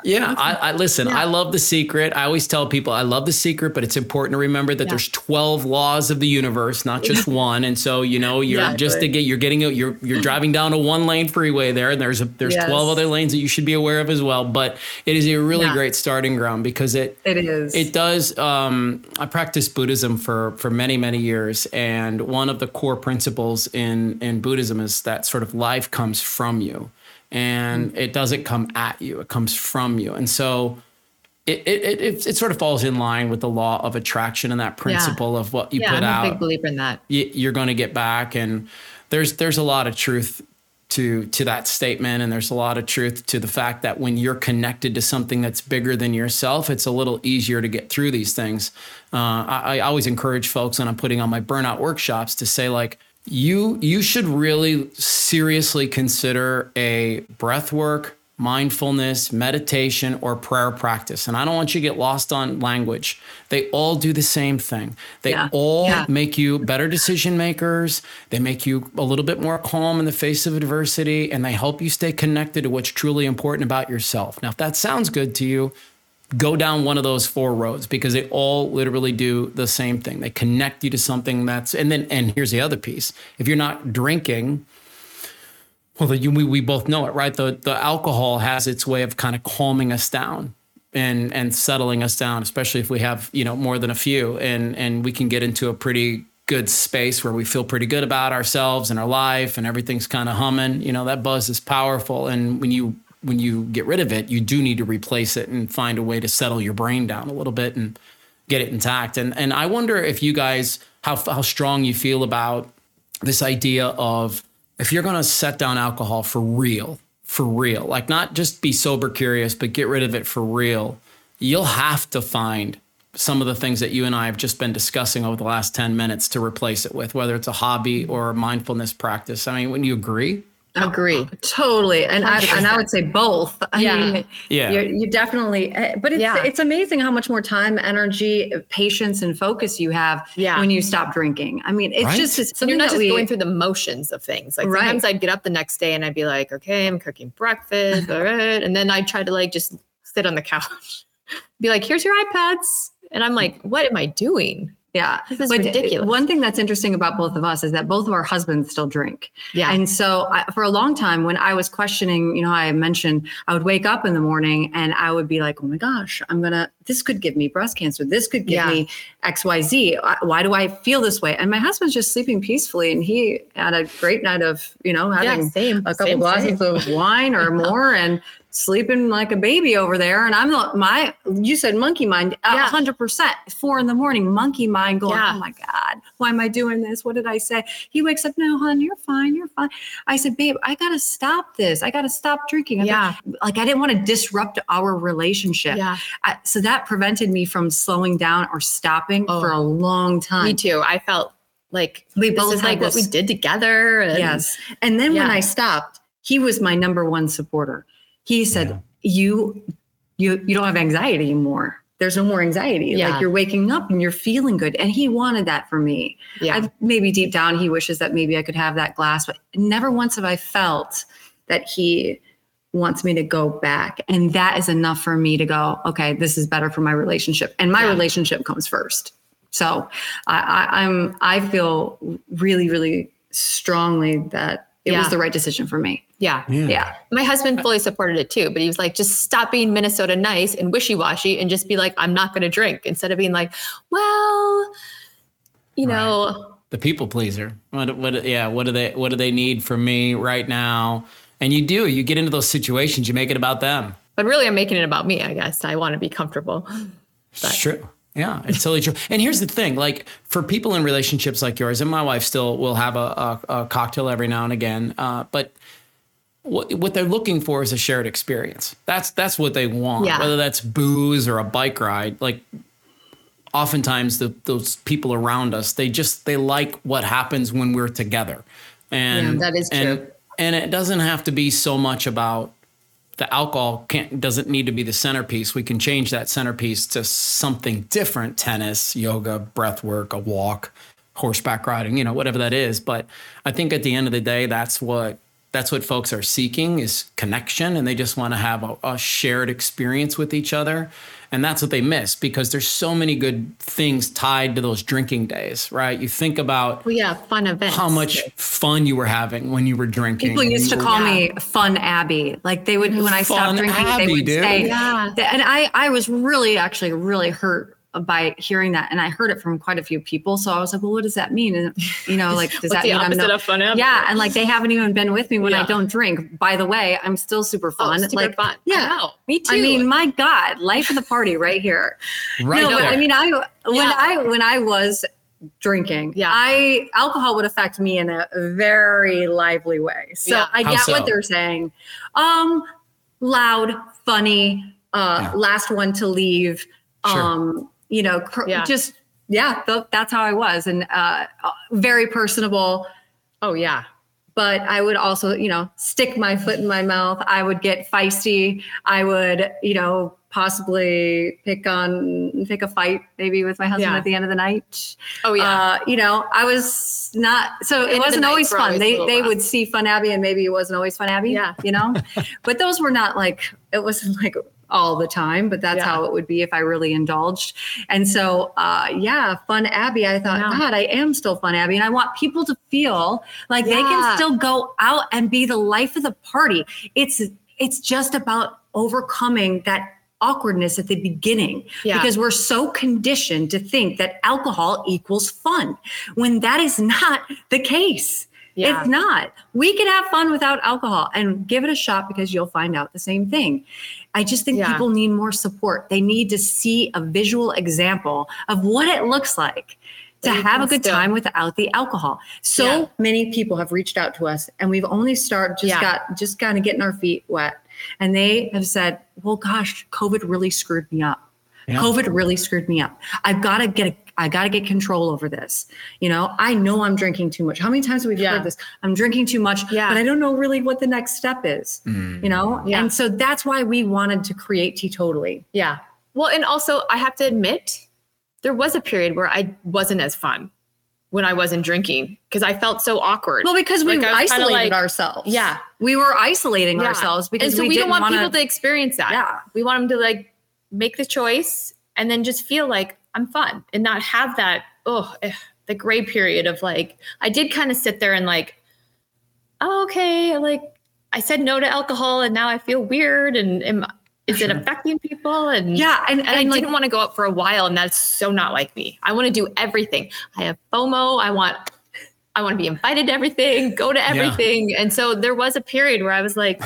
Yeah, I, I listen. Yeah. I love the secret. I always tell people I love the secret, but it's important to remember that yeah. there's 12 laws of the universe, not just one. And so you know, you're exactly. just to get you're getting you're you're driving down a one lane freeway there, and there's a there's yes. 12 other lanes that you should be aware of as well. But it is a really yeah. great starting ground because it it is it does. Um, I practiced Buddhism for for many many years, and one of the core principles in in Buddhism is that sort of life comes from you and it doesn't come at you it comes from you and so it, it, it, it, sort of falls in line with the law of attraction and that principle yeah. of what you yeah, put I'm out. a big believer in that. You, are going to get back, and there's there's a lot of truth to to that statement, and there's a lot of truth to the fact that when you're connected to something that's bigger than yourself, it's a little easier to get through these things. Uh, I, I always encourage folks when I'm putting on my burnout workshops to say like, you you should really seriously consider a breath work mindfulness meditation or prayer practice and i don't want you to get lost on language they all do the same thing they yeah. all yeah. make you better decision makers they make you a little bit more calm in the face of adversity and they help you stay connected to what's truly important about yourself now if that sounds good to you go down one of those four roads because they all literally do the same thing. They connect you to something that's, and then, and here's the other piece. If you're not drinking, well, you, we, we both know it, right? The, the alcohol has its way of kind of calming us down and, and settling us down, especially if we have, you know, more than a few and, and we can get into a pretty good space where we feel pretty good about ourselves and our life and everything's kind of humming. You know, that buzz is powerful. And when you when you get rid of it, you do need to replace it and find a way to settle your brain down a little bit and get it intact. And and I wonder if you guys how how strong you feel about this idea of if you're going to set down alcohol for real, for real, like not just be sober curious, but get rid of it for real. You'll have to find some of the things that you and I have just been discussing over the last 10 minutes to replace it with, whether it's a hobby or a mindfulness practice. I mean, wouldn't you agree? Agree. Totally. And I, and I would say both. I yeah. Mean, yeah. You definitely, eh, but it's, yeah. it's amazing how much more time, energy, patience, and focus you have yeah. when you stop drinking. I mean, it's right? just, it's you're not just we, going through the motions of things. Like right. sometimes I'd get up the next day and I'd be like, okay, I'm cooking breakfast. all right. And then I'd try to like just sit on the couch, be like, here's your iPads. And I'm like, what am I doing? Yeah. This is but ridiculous. One thing that's interesting about both of us is that both of our husbands still drink. Yeah. And so I, for a long time, when I was questioning, you know, I mentioned I would wake up in the morning and I would be like, oh my gosh, I'm going to, this could give me breast cancer. This could give Yeah. me XYZ. Why do I feel this way? And my husband's just sleeping peacefully. And he had a great night of, you know, having yeah, same. a couple same, glasses same. of wine or more and sleeping like a baby over there. And I'm not my you said monkey mind Yeah. hundred percent. Four in the morning, monkey mind going, Yeah. Oh my God, why am I doing this? What did I say? He wakes up, no, hon, you're fine, you're fine. I said, babe, I gotta stop this. I gotta stop drinking. I Yeah. like I didn't want to disrupt our relationship. Yeah. I, so that prevented me from slowing down or stopping Oh. for a long time. Me too. I felt like We this both like what we did together. And Yes. And then when I stopped, he was my number one supporter. He said, Yeah. "You you you don't have anxiety anymore. There's no more anxiety. Yeah. Like you're waking up and you're feeling good." And he wanted that for me. Yeah. I, maybe deep down he wishes that maybe I could have that glass, but never once have I felt that he wants me to go back. And that is enough for me to go, okay, this is better for my relationship. And my Yeah. relationship comes first. So I, I, I'm I feel really, really strongly that it Yeah. was the right decision for me. yeah. Yeah. My husband fully supported it too, but he was like, just stop being Minnesota nice and wishy washy and just be like, I'm not going to drink instead of being like, well, you know, the people pleaser. What, what, yeah, what do they, what do they need from me right now? And you do, you get into those situations, you make it about them. but really I'm making it about me, I guess. I want to be comfortable. It's true. Yeah, it's totally true. And here's the thing: like for people in relationships like yours, and my wife still will have a, a, a cocktail every now and again. Uh, but what what they're looking for is a shared experience. That's that's what they want. Yeah. Whether that's booze or a bike ride, like oftentimes the, those people around us, they just they like what happens when we're together. And Yeah, that is and, true. And it doesn't have to be so much about the alcohol can't doesn't need to be the centerpiece. We can change that centerpiece to something different: tennis, yoga, breath work, a walk, horseback riding, you know, whatever that is. But I think at the end of the day, that's what that's what folks are seeking is connection, and they just want to have a, a shared experience with each other. And that's what they miss because there's so many good things tied to those drinking days, right? You think about Well, yeah, fun events. how much fun you were having when you were drinking. People used to were- call me Fun Abbie. Like they would when I Fun stopped drinking, Abbie, they would dude. say, Yeah. and I I was really actually really hurt by hearing that, and I heard it from quite a few people. So I was like, well, what does that mean? And you know, like does What's that the mean I'm opposite no- fun Abbie? Yeah, and like they haven't even been with me when I don't drink. By the way, I'm still super Oh, fun. super like fun. yeah. I know. Me too. I mean, my God, life of the party right here. right no, but. I mean, I when Yeah. I when I was drinking, Yeah. I alcohol would affect me in a very lively way. So Yeah. I How get so? what they're saying. Um, loud, funny, uh, Yeah. last one to leave. Sure. Um, you know, cr- Yeah. just yeah, th- that's how I was, and uh, uh, very personable oh yeah. but I would also, you know, stick my foot in my mouth. I would get feisty. I would, you know, possibly pick on, pick a fight maybe with my husband Yeah. at the end of the night. Oh yeah. Uh, you know, I was not, so it wasn't always fun. always They, they rough. would see Fun Abbie and maybe it wasn't always Fun Abbie, Yeah. you know, but those were not like, it wasn't like all the time, but that's Yeah. how it would be if I really indulged. And so, uh, yeah, Fun Abbie, I thought, Yeah. God, I am still Fun Abbie. And I want people to feel like they can still go out and be the life of the party. It's, it's just about overcoming that awkwardness at the beginning Yeah. because we're so conditioned to think that alcohol equals fun when that is not the case. Yeah. It's not. We can have fun without alcohol and give it a shot because you'll find out the same thing. I just think Yeah. people need more support. They need to see a visual example of what it looks like to have a good still- time without the alcohol. So Yeah. many people have reached out to us and we've only started just Yeah. got just kind of getting our feet wet. And they have said, well, gosh, COVID really screwed me up. Yeah. COVID really screwed me up. I've got to get a, I got to get control over this. You know, I know I'm drinking too much. How many times have we Yeah. heard this? I'm drinking too much, Yeah. but I don't know really what the next step is. Mm. You know, Yeah. and so that's why we wanted to create Teetotally. Yeah. Well, and also I have to admit, there was a period where I wasn't as fun when I wasn't drinking because I felt so awkward. Well, because we Like, I was kinda isolated like- ourselves. Yeah. we were isolating Yeah. ourselves because and so we, we, don't didn't want wanna, people to experience that. Yeah. We want them to like make the choice and then just feel like I'm fun and not have that oh the gray period of like I did kind of sit there and like, oh, okay, like I said no to alcohol and now I feel weird and am, is it affecting people? And Yeah, and, and, and, I like didn't want to go out for a while, and that's so not like me. I want to do everything. I have FOMO. I want, I want to be invited to everything, go to everything, and so there was a period where I was like,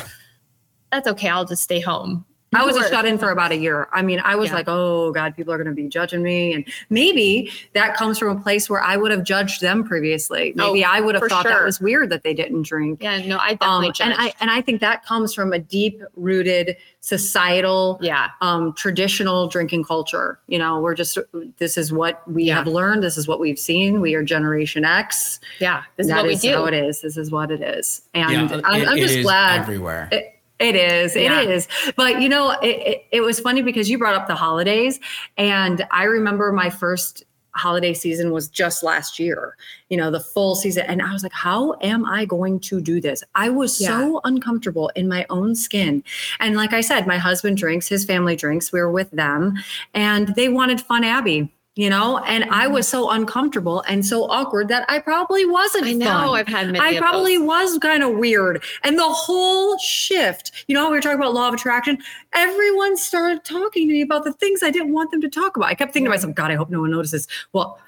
"That's okay. I'll just stay home." I was a shut in for about a year. I mean, I was Yeah. like, oh God, people are going to be judging me. And maybe that comes from a place where I would have judged them previously. Maybe Oh, I would have for thought that was weird that they didn't drink. Yeah, no, I Um, definitely and. I and I think that comes from a deep rooted societal yeah, um, traditional drinking culture. You know, we're just this is what we Yeah. have learned. This is what we've seen. We are Generation X. yeah. This is That what we is do. how it is. This is what it is. And Yeah, I'm, it- I'm just is glad. everywhere. It, it is. Yeah. It is. But you know, it, it, it was funny because you brought up the holidays, and I remember my first holiday season was just last year. You know, the full season, and I was like, "How am I going to do this?" I was so uncomfortable in my own skin. And like I said, my husband drinks, his family drinks. We were with them, and they wanted Fun Abbie. You know, and I was so uncomfortable and so awkward that I probably wasn't. I know. fun. I've had many. I probably those. was kind of weird. And the whole shift, you know, we were talking about law of attraction. Everyone started talking to me about the things I didn't want them to talk about. I kept thinking to myself, God, I hope no one notices. Well,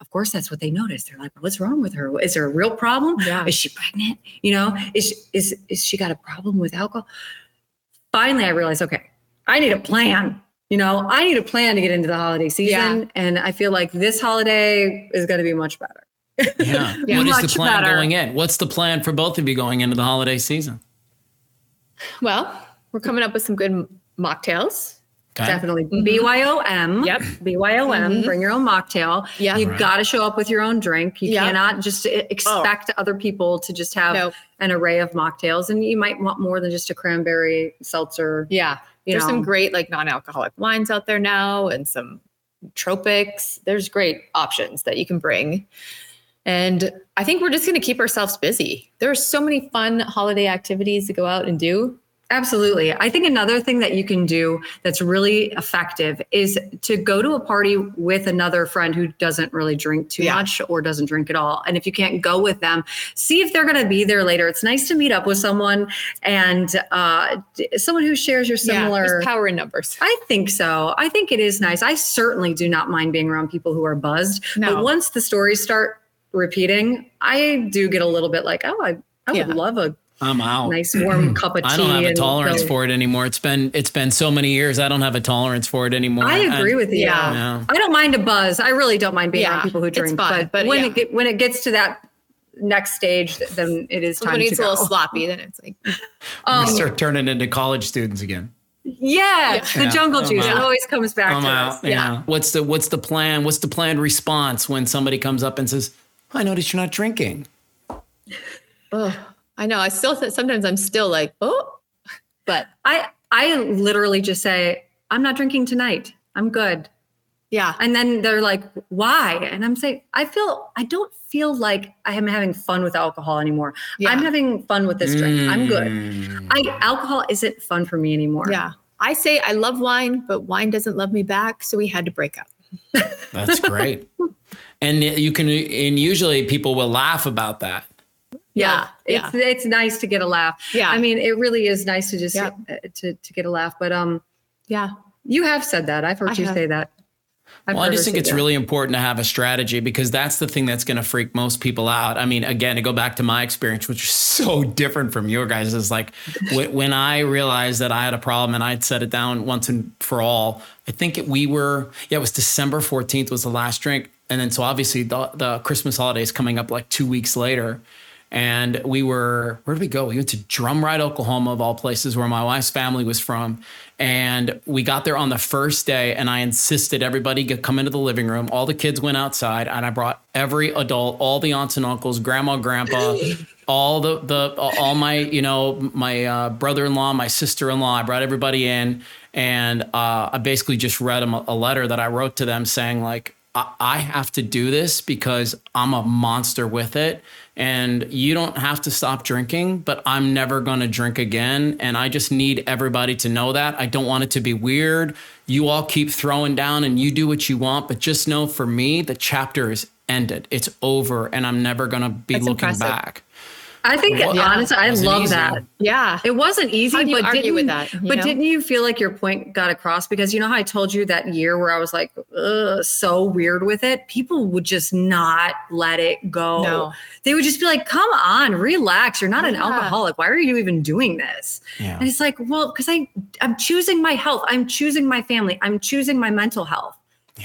of course, that's what they noticed. They're like, "What's wrong with her? Is there a real problem? Yeah. Is she pregnant? You know, is is is she got a problem with alcohol?" Finally, I realized, okay, I need a plan. You know, I need a plan to get into the holiday season, and I feel like this holiday is going to be much better. Yeah. Yeah. What is Much the plan better. going in? What's the plan for both of you going into the holiday season? Well, we're coming up with some good mocktails. Okay. Definitely. BYOM. Yep. BYOM. Mhm. Bring your own mocktail. Yeah. You've Right. got to show up with your own drink. You Yeah. cannot just expect other people to just have No. an array of mocktails. And you might want more than just a cranberry seltzer. Yeah. You There's know. some great like non-alcoholic wines out there now and some tropics. There's great options that you can bring. And I think we're just going to keep ourselves busy. There are so many fun holiday activities to go out and do. Absolutely. I think another thing that you can do that's really effective is to go to a party with another friend who doesn't really drink too Yeah. much or doesn't drink at all. And if you can't go with them, see if they're going to be there later. It's nice to meet up with someone and uh, someone who shares your similar. there's power in numbers. I think so. I think it is nice. I certainly do not mind being around people who are buzzed. No. But once the stories start repeating, I do get a little bit like, oh, I, I would love a I'm out. nice warm cup of tea. I don't have a tolerance go- for it anymore. It's been it's been so many years. I don't have a tolerance for it anymore. I agree And- with you. Yeah. Yeah. I don't mind a buzz. I really don't mind being Yeah, around people who drink. fun, but, but when yeah. it get, when it gets to that next stage, then it is time when to it's a little sloppy, then it's like, Um, we start turning into college students again. yeah, the jungle I'm juice. It always comes back I'm to out. us. Yeah. What's the what's the plan? What's the planned response when somebody comes up and says, "I noticed you're not drinking"? oh, I know. I still sometimes I'm still like, oh, but I I literally just say, I'm not drinking tonight. I'm good. yeah, And then they're like, why? And I'm saying, I feel I don't feel like I am having fun with alcohol anymore. yeah, I'm having fun with this drink. I'm good. Mm. I alcohol isn't fun for me anymore. yeah. I say I love wine, but wine doesn't love me back, so we had to break up. That's great. and you can and usually people will laugh about that. Yeah, It's it's nice to get a laugh. Yeah. I mean, it really is nice to just Yeah. uh, to to get a laugh. But um, Yeah, you have said that. I've heard I you have. say that. I've Well, I just think it's that. really important to have a strategy because that's the thing that's going to freak most people out. I mean, again, to go back to my experience, which is so different from your guys, is like when, when I realized that I had a problem and I'd set it down once and for all. I think it, we were, yeah, it was December 14th was the last drink. And then so obviously the, the Christmas holidays coming up like two weeks later. And we were, where did we go? We went to Drumright, Oklahoma, of all places, where my wife's family was from. And we got there on the first day, and I insisted everybody get, come into the living room. All the kids went outside, and I brought every adult, all the aunts and uncles, grandma, grandpa, all the the all my you know my uh, brother-in-law, my sister-in-law. I brought everybody in, and uh, I basically just read them a, a letter that I wrote to them saying like I, I have to do this because I'm a monster with it. And you don't have to stop drinking, but I'm never going to drink again. And I just need everybody to know that. I don't want it to be weird. You all keep throwing down and you do what you want, but just know for me, the chapter is ended. It's over, and I'm never going to be That's looking impressive. back. I think Well, honestly, I love easy? that. Yeah. It wasn't easy, How do you but argue didn't, with that, you but know? didn't you feel like your point got across? Because you know how I told you that year where I was like, Ugh, so weird with it. People would just not let it go. No. They would just be like, "Come on, relax. You're not an alcoholic. Why are you even doing this?" Yeah. And it's like, well, because I I'm choosing my health. I'm choosing my family. I'm choosing my mental health.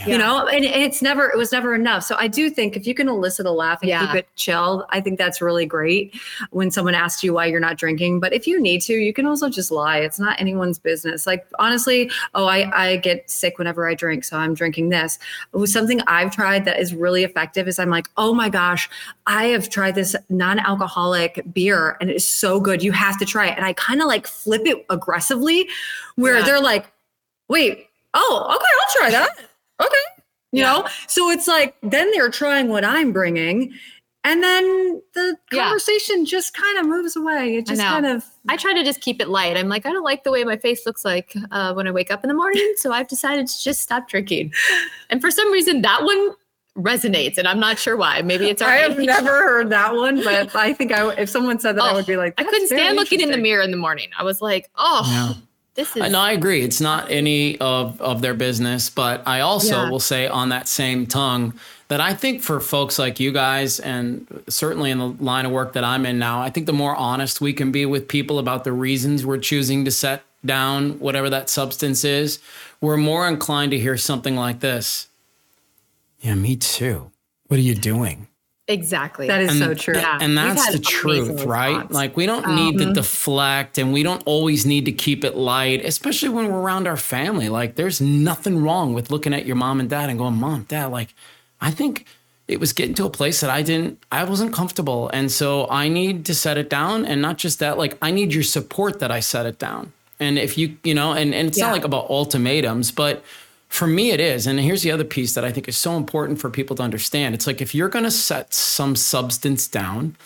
You know, and it's never it was never enough. So I do think if you can elicit a laugh and Yeah. keep it chill, I think that's really great when someone asks you why you're not drinking. But if you need to, you can also just lie. It's not anyone's business. Like honestly, oh, I, I get sick whenever I drink, so I'm drinking this. Something I've tried that is really effective is I'm like, oh my gosh, I have tried this non-alcoholic beer and it is so good. You have to try it. And I kind of like flip it aggressively where Yeah. they're like, wait, oh, okay, I'll try that. Okay. You Yeah. know, so it's like then they're trying what I'm bringing, and then the Yeah. conversation just kind of moves away. It just kind of I try to just keep it light. I'm like, I don't like the way my face looks like uh, when I wake up in the morning. So I've decided to just stop drinking. And for some reason, that one resonates. And I'm not sure why. Maybe it's our I have age. never heard that one, but I think I, if someone said that, I Oh, would be like, I couldn't stand looking in the mirror in the morning. I was like, oh, Yeah. This is. No, I agree. It's not any of, of their business, but I also Yeah. will say on that same tongue that I think for folks like you guys, and certainly in the line of work that I'm in now, I think the more honest we can be with people about the reasons we're choosing to set down whatever that substance is, we're more inclined to hear something like this. Yeah, me too. What are you doing? Exactly. That is and, so true. Yeah. and that's the amazing truth, right? response. Like we don't um, need to mm-hmm. deflect and we don't always need to keep it light, especially when we're around our family. Like there's nothing wrong with looking at your mom and dad and going, "Mom, dad, like I think it was getting to a place that I didn't I wasn't comfortable and so I need to set it down and not just that like I need your support that I set it down." And if you, you know, and and it's not like about ultimatums, but for me, it is. And here's the other piece that I think is so important for people to understand. It's like if you're going to set some substance down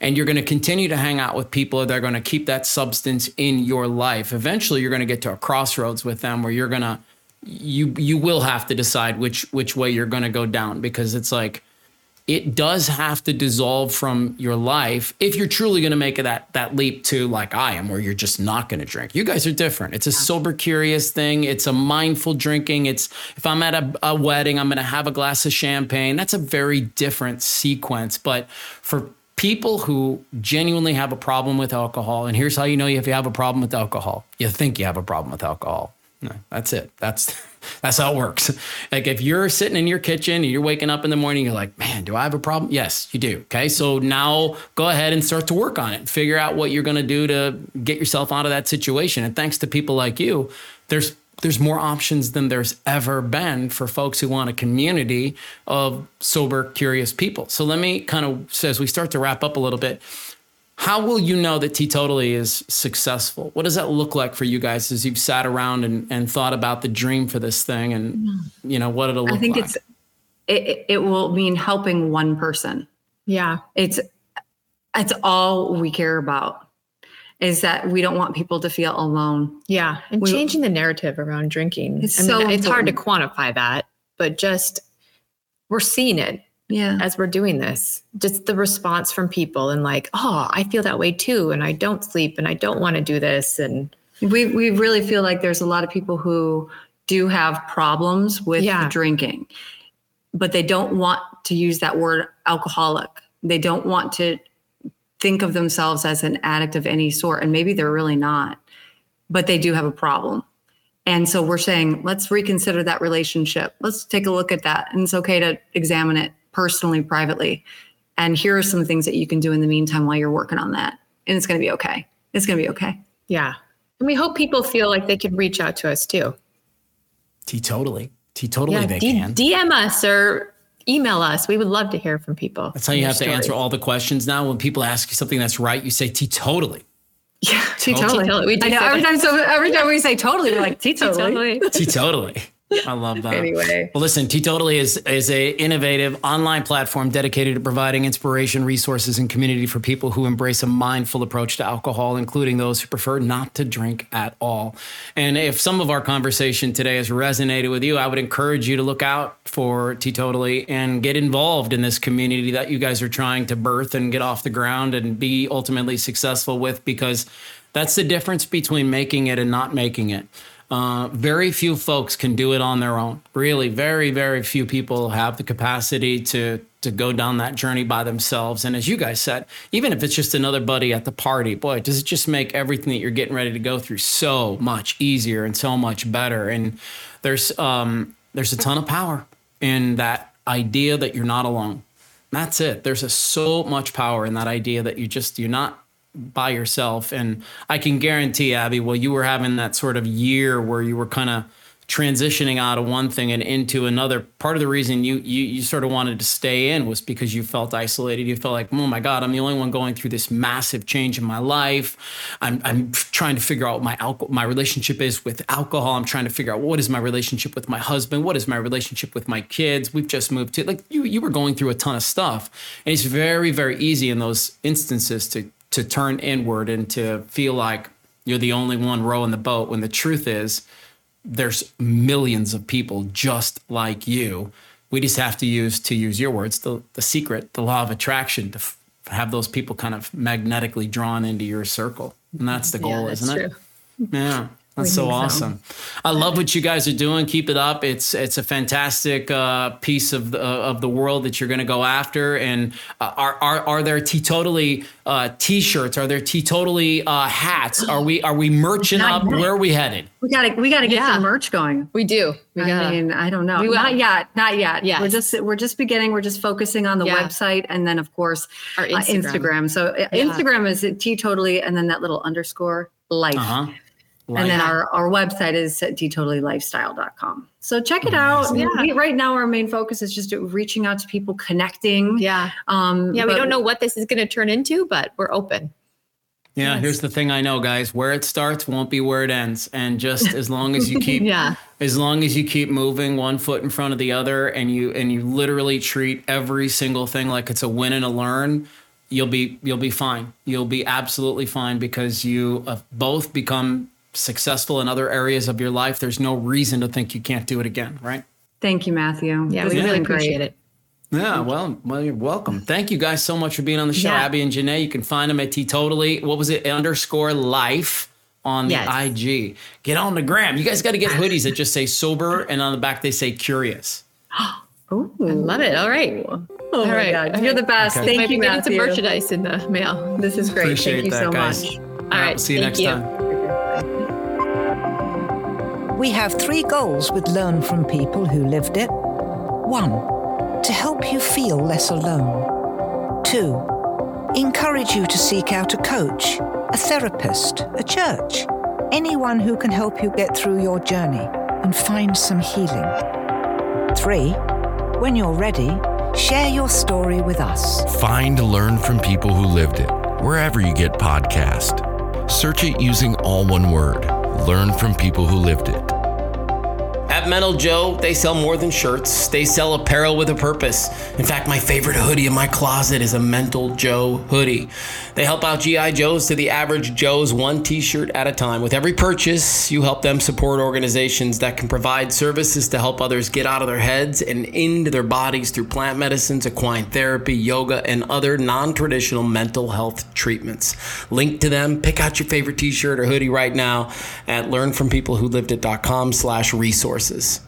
and you're going to continue to hang out with people that are going to keep that substance in your life, eventually you're going to get to a crossroads with them where you're going to you you will have to decide which which way you're going to go down because it's like it does have to dissolve from your life if you're truly going to make that that leap to like I am, where you're just not going to drink. You guys are different. It's a sober, curious thing. It's a mindful drinking. It's if I'm at a, a wedding, I'm going to have a glass of champagne. That's a very different sequence. But for people who genuinely have a problem with alcohol, and here's how you know if you have a problem with alcohol: you think you have a problem with alcohol. No, that's it. That's that's how it works. Like if you're sitting in your kitchen and you're waking up in the morning, you're like, man, do I have a problem? Yes, you do. Okay. So now go ahead and start to work on it. Figure out what you're gonna do to get yourself out of that situation. And thanks to people like you, there's there's more options than there's ever been for folks who want a community of sober, curious people. So let me kind of as we start to wrap up a little bit, how will you know that teetotally is successful? What does that look like for you guys as you've sat around and, and thought about the dream for this thing and mm-hmm. you know what it'll look like? I think like? it's it, it will mean helping one person. yeah. It's it's all we care about is that we don't want people to feel alone. Yeah. And We- changing the narrative around drinking. It's I mean, so it's hard to quantify that, but just we're seeing it Yeah. as we're doing this. Just the response from people and like, oh, I feel that way too. And I don't sleep and I don't want to do this. And We we really feel like there's a lot of people who do have problems with Yeah. drinking, but they don't want to use that word alcoholic. They don't want to think of themselves as an addict of any sort, and maybe they're really not, but they do have a problem. And so we're saying, let's reconsider that relationship. Let's take a look at that. And it's okay to examine it personally, privately. And here are some things that you can do in the meantime while you're working on that. And it's going to be okay. It's going to be okay. yeah. And we hope people feel like they can reach out to us too. T teetotally. Teetotally yeah. they D- can. DM us or email us. We would love to hear from people. That's how you and have to answer all the questions now. When people ask you something that's right, you say teetotally. Yeah, Totally. totally. We do I know every time. So every time we say totally, we're like totally. Totally. Teetotally. I love that. Anyway. Well, listen, Teetotally is is a innovative online platform dedicated to providing inspiration, resources, and community for people who embrace a mindful approach to alcohol, including those who prefer not to drink at all. And if some of our conversation today has resonated with you, I would encourage you to look out for Teetotally and get involved in this community that you guys are trying to birth and get off the ground and be ultimately successful with because that's the difference between making it and not making it. Uh, very few folks can do it on their own. Really, very, very few people have the capacity to to go down that journey by themselves. And as you guys said, even if it's just another buddy at the party, boy, does it just make everything that you're getting ready to go through so much easier and so much better. And there's um, there's a ton of power in that idea that you're not alone. That's it. There's a, so much power in that idea that you just you're not by yourself. And I can guarantee, Abbie, well, you were having that sort of year where you were kind of transitioning out of one thing and into another. Part of the reason you, you you sort of wanted to stay in was because you felt isolated. You felt like, oh my God, I'm the only one going through this massive change in my life. I'm I'm trying to figure out my alcohol my relationship is with alcohol. I'm trying to figure out what is my relationship with my husband. What is my relationship with my kids? We've just moved to like you you were going through a ton of stuff, and it's very very easy in those instances to to turn inward and to feel like you're the only one rowing the boat when the truth is there's millions of people just like you. We just have to use, to use your words, the, the secret, the law of attraction to f- have those people kind of magnetically drawn into your circle. And that's the goal, yeah, isn't true. it? Yeah. That's so awesome. I love what you guys are doing. Keep it up. It's it's a fantastic uh, piece of the of the world that you're going to go after. And uh, are are are there teetotally uh, t-shirts? Are there teetotally uh, hats? Are we are we merching up? yet. Where are we headed? We gotta we gotta get Yeah. some merch going. We do. We I gotta- mean, I don't know. We will. Not yet. Not yet. Yes. We're just we're just beginning. We're just focusing on the Yeah. website and then of course Our uh, Instagram. Instagram. So uh, Yeah. Instagram is teetotally and then that little underscore life. Uh huh. And then our, our website is at teetotallylifestyle.com. So check it out. Yeah. We, right now, our main focus is just reaching out to people, connecting. Yeah. Um, Yeah. We don't know what this is going to turn into, but we're open. Yeah, Yes. here's the thing I know, guys. Where it starts won't be where it ends. And just as long as you keep Yeah. as long as you keep moving one foot in front of the other and you and you literally treat every single thing like it's a win and a learn, you'll be you'll be fine. You'll be absolutely fine because you have both become successful in other areas of your life. There's no reason to think you can't do it again, right? Thank you, Mathew. Yeah. This We really been great. appreciate it. Yeah, well, well, you're welcome. Thank you guys so much for being on the show, Yeah. Abbie and Janay. You can find them at Totally. What was it? Underscore life on the Yes. IG. Get on the gram. You guys got to get hoodies that just say sober, and on the back they say curious. Ooh. I love it. All right. Oh All my right. God. You're the best. Okay. Thank Might be you, getting some merchandise in the mail. This is great. Appreciate Thank you that, so guys. much. All right. See you thank next you. time. We have three goals with Learn from People Who Lived It. One, to help you feel less alone. Two, encourage you to seek out a coach, a therapist, a church, anyone who can help you get through your journey and find some healing. Three, when you're ready, share your story with us. Find Learn from People Who Lived It wherever you get podcast. Search it using all one word. Learn from People Who Lived It. At Metal Joe, they sell more than shirts. They sell apparel with a purpose. In fact, my favorite hoodie in my closet is a Mental Joe hoodie. They help out GI Joes to the average Joe's one t-shirt at a time. With every purchase, you help them support organizations that can provide services to help others get out of their heads and into their bodies through plant medicines, equine therapy, yoga, and other non-traditional mental health treatments. Link to them. Pick out your favorite t-shirt or hoodie right now at learnfrompeoplewholived it.com slash resources.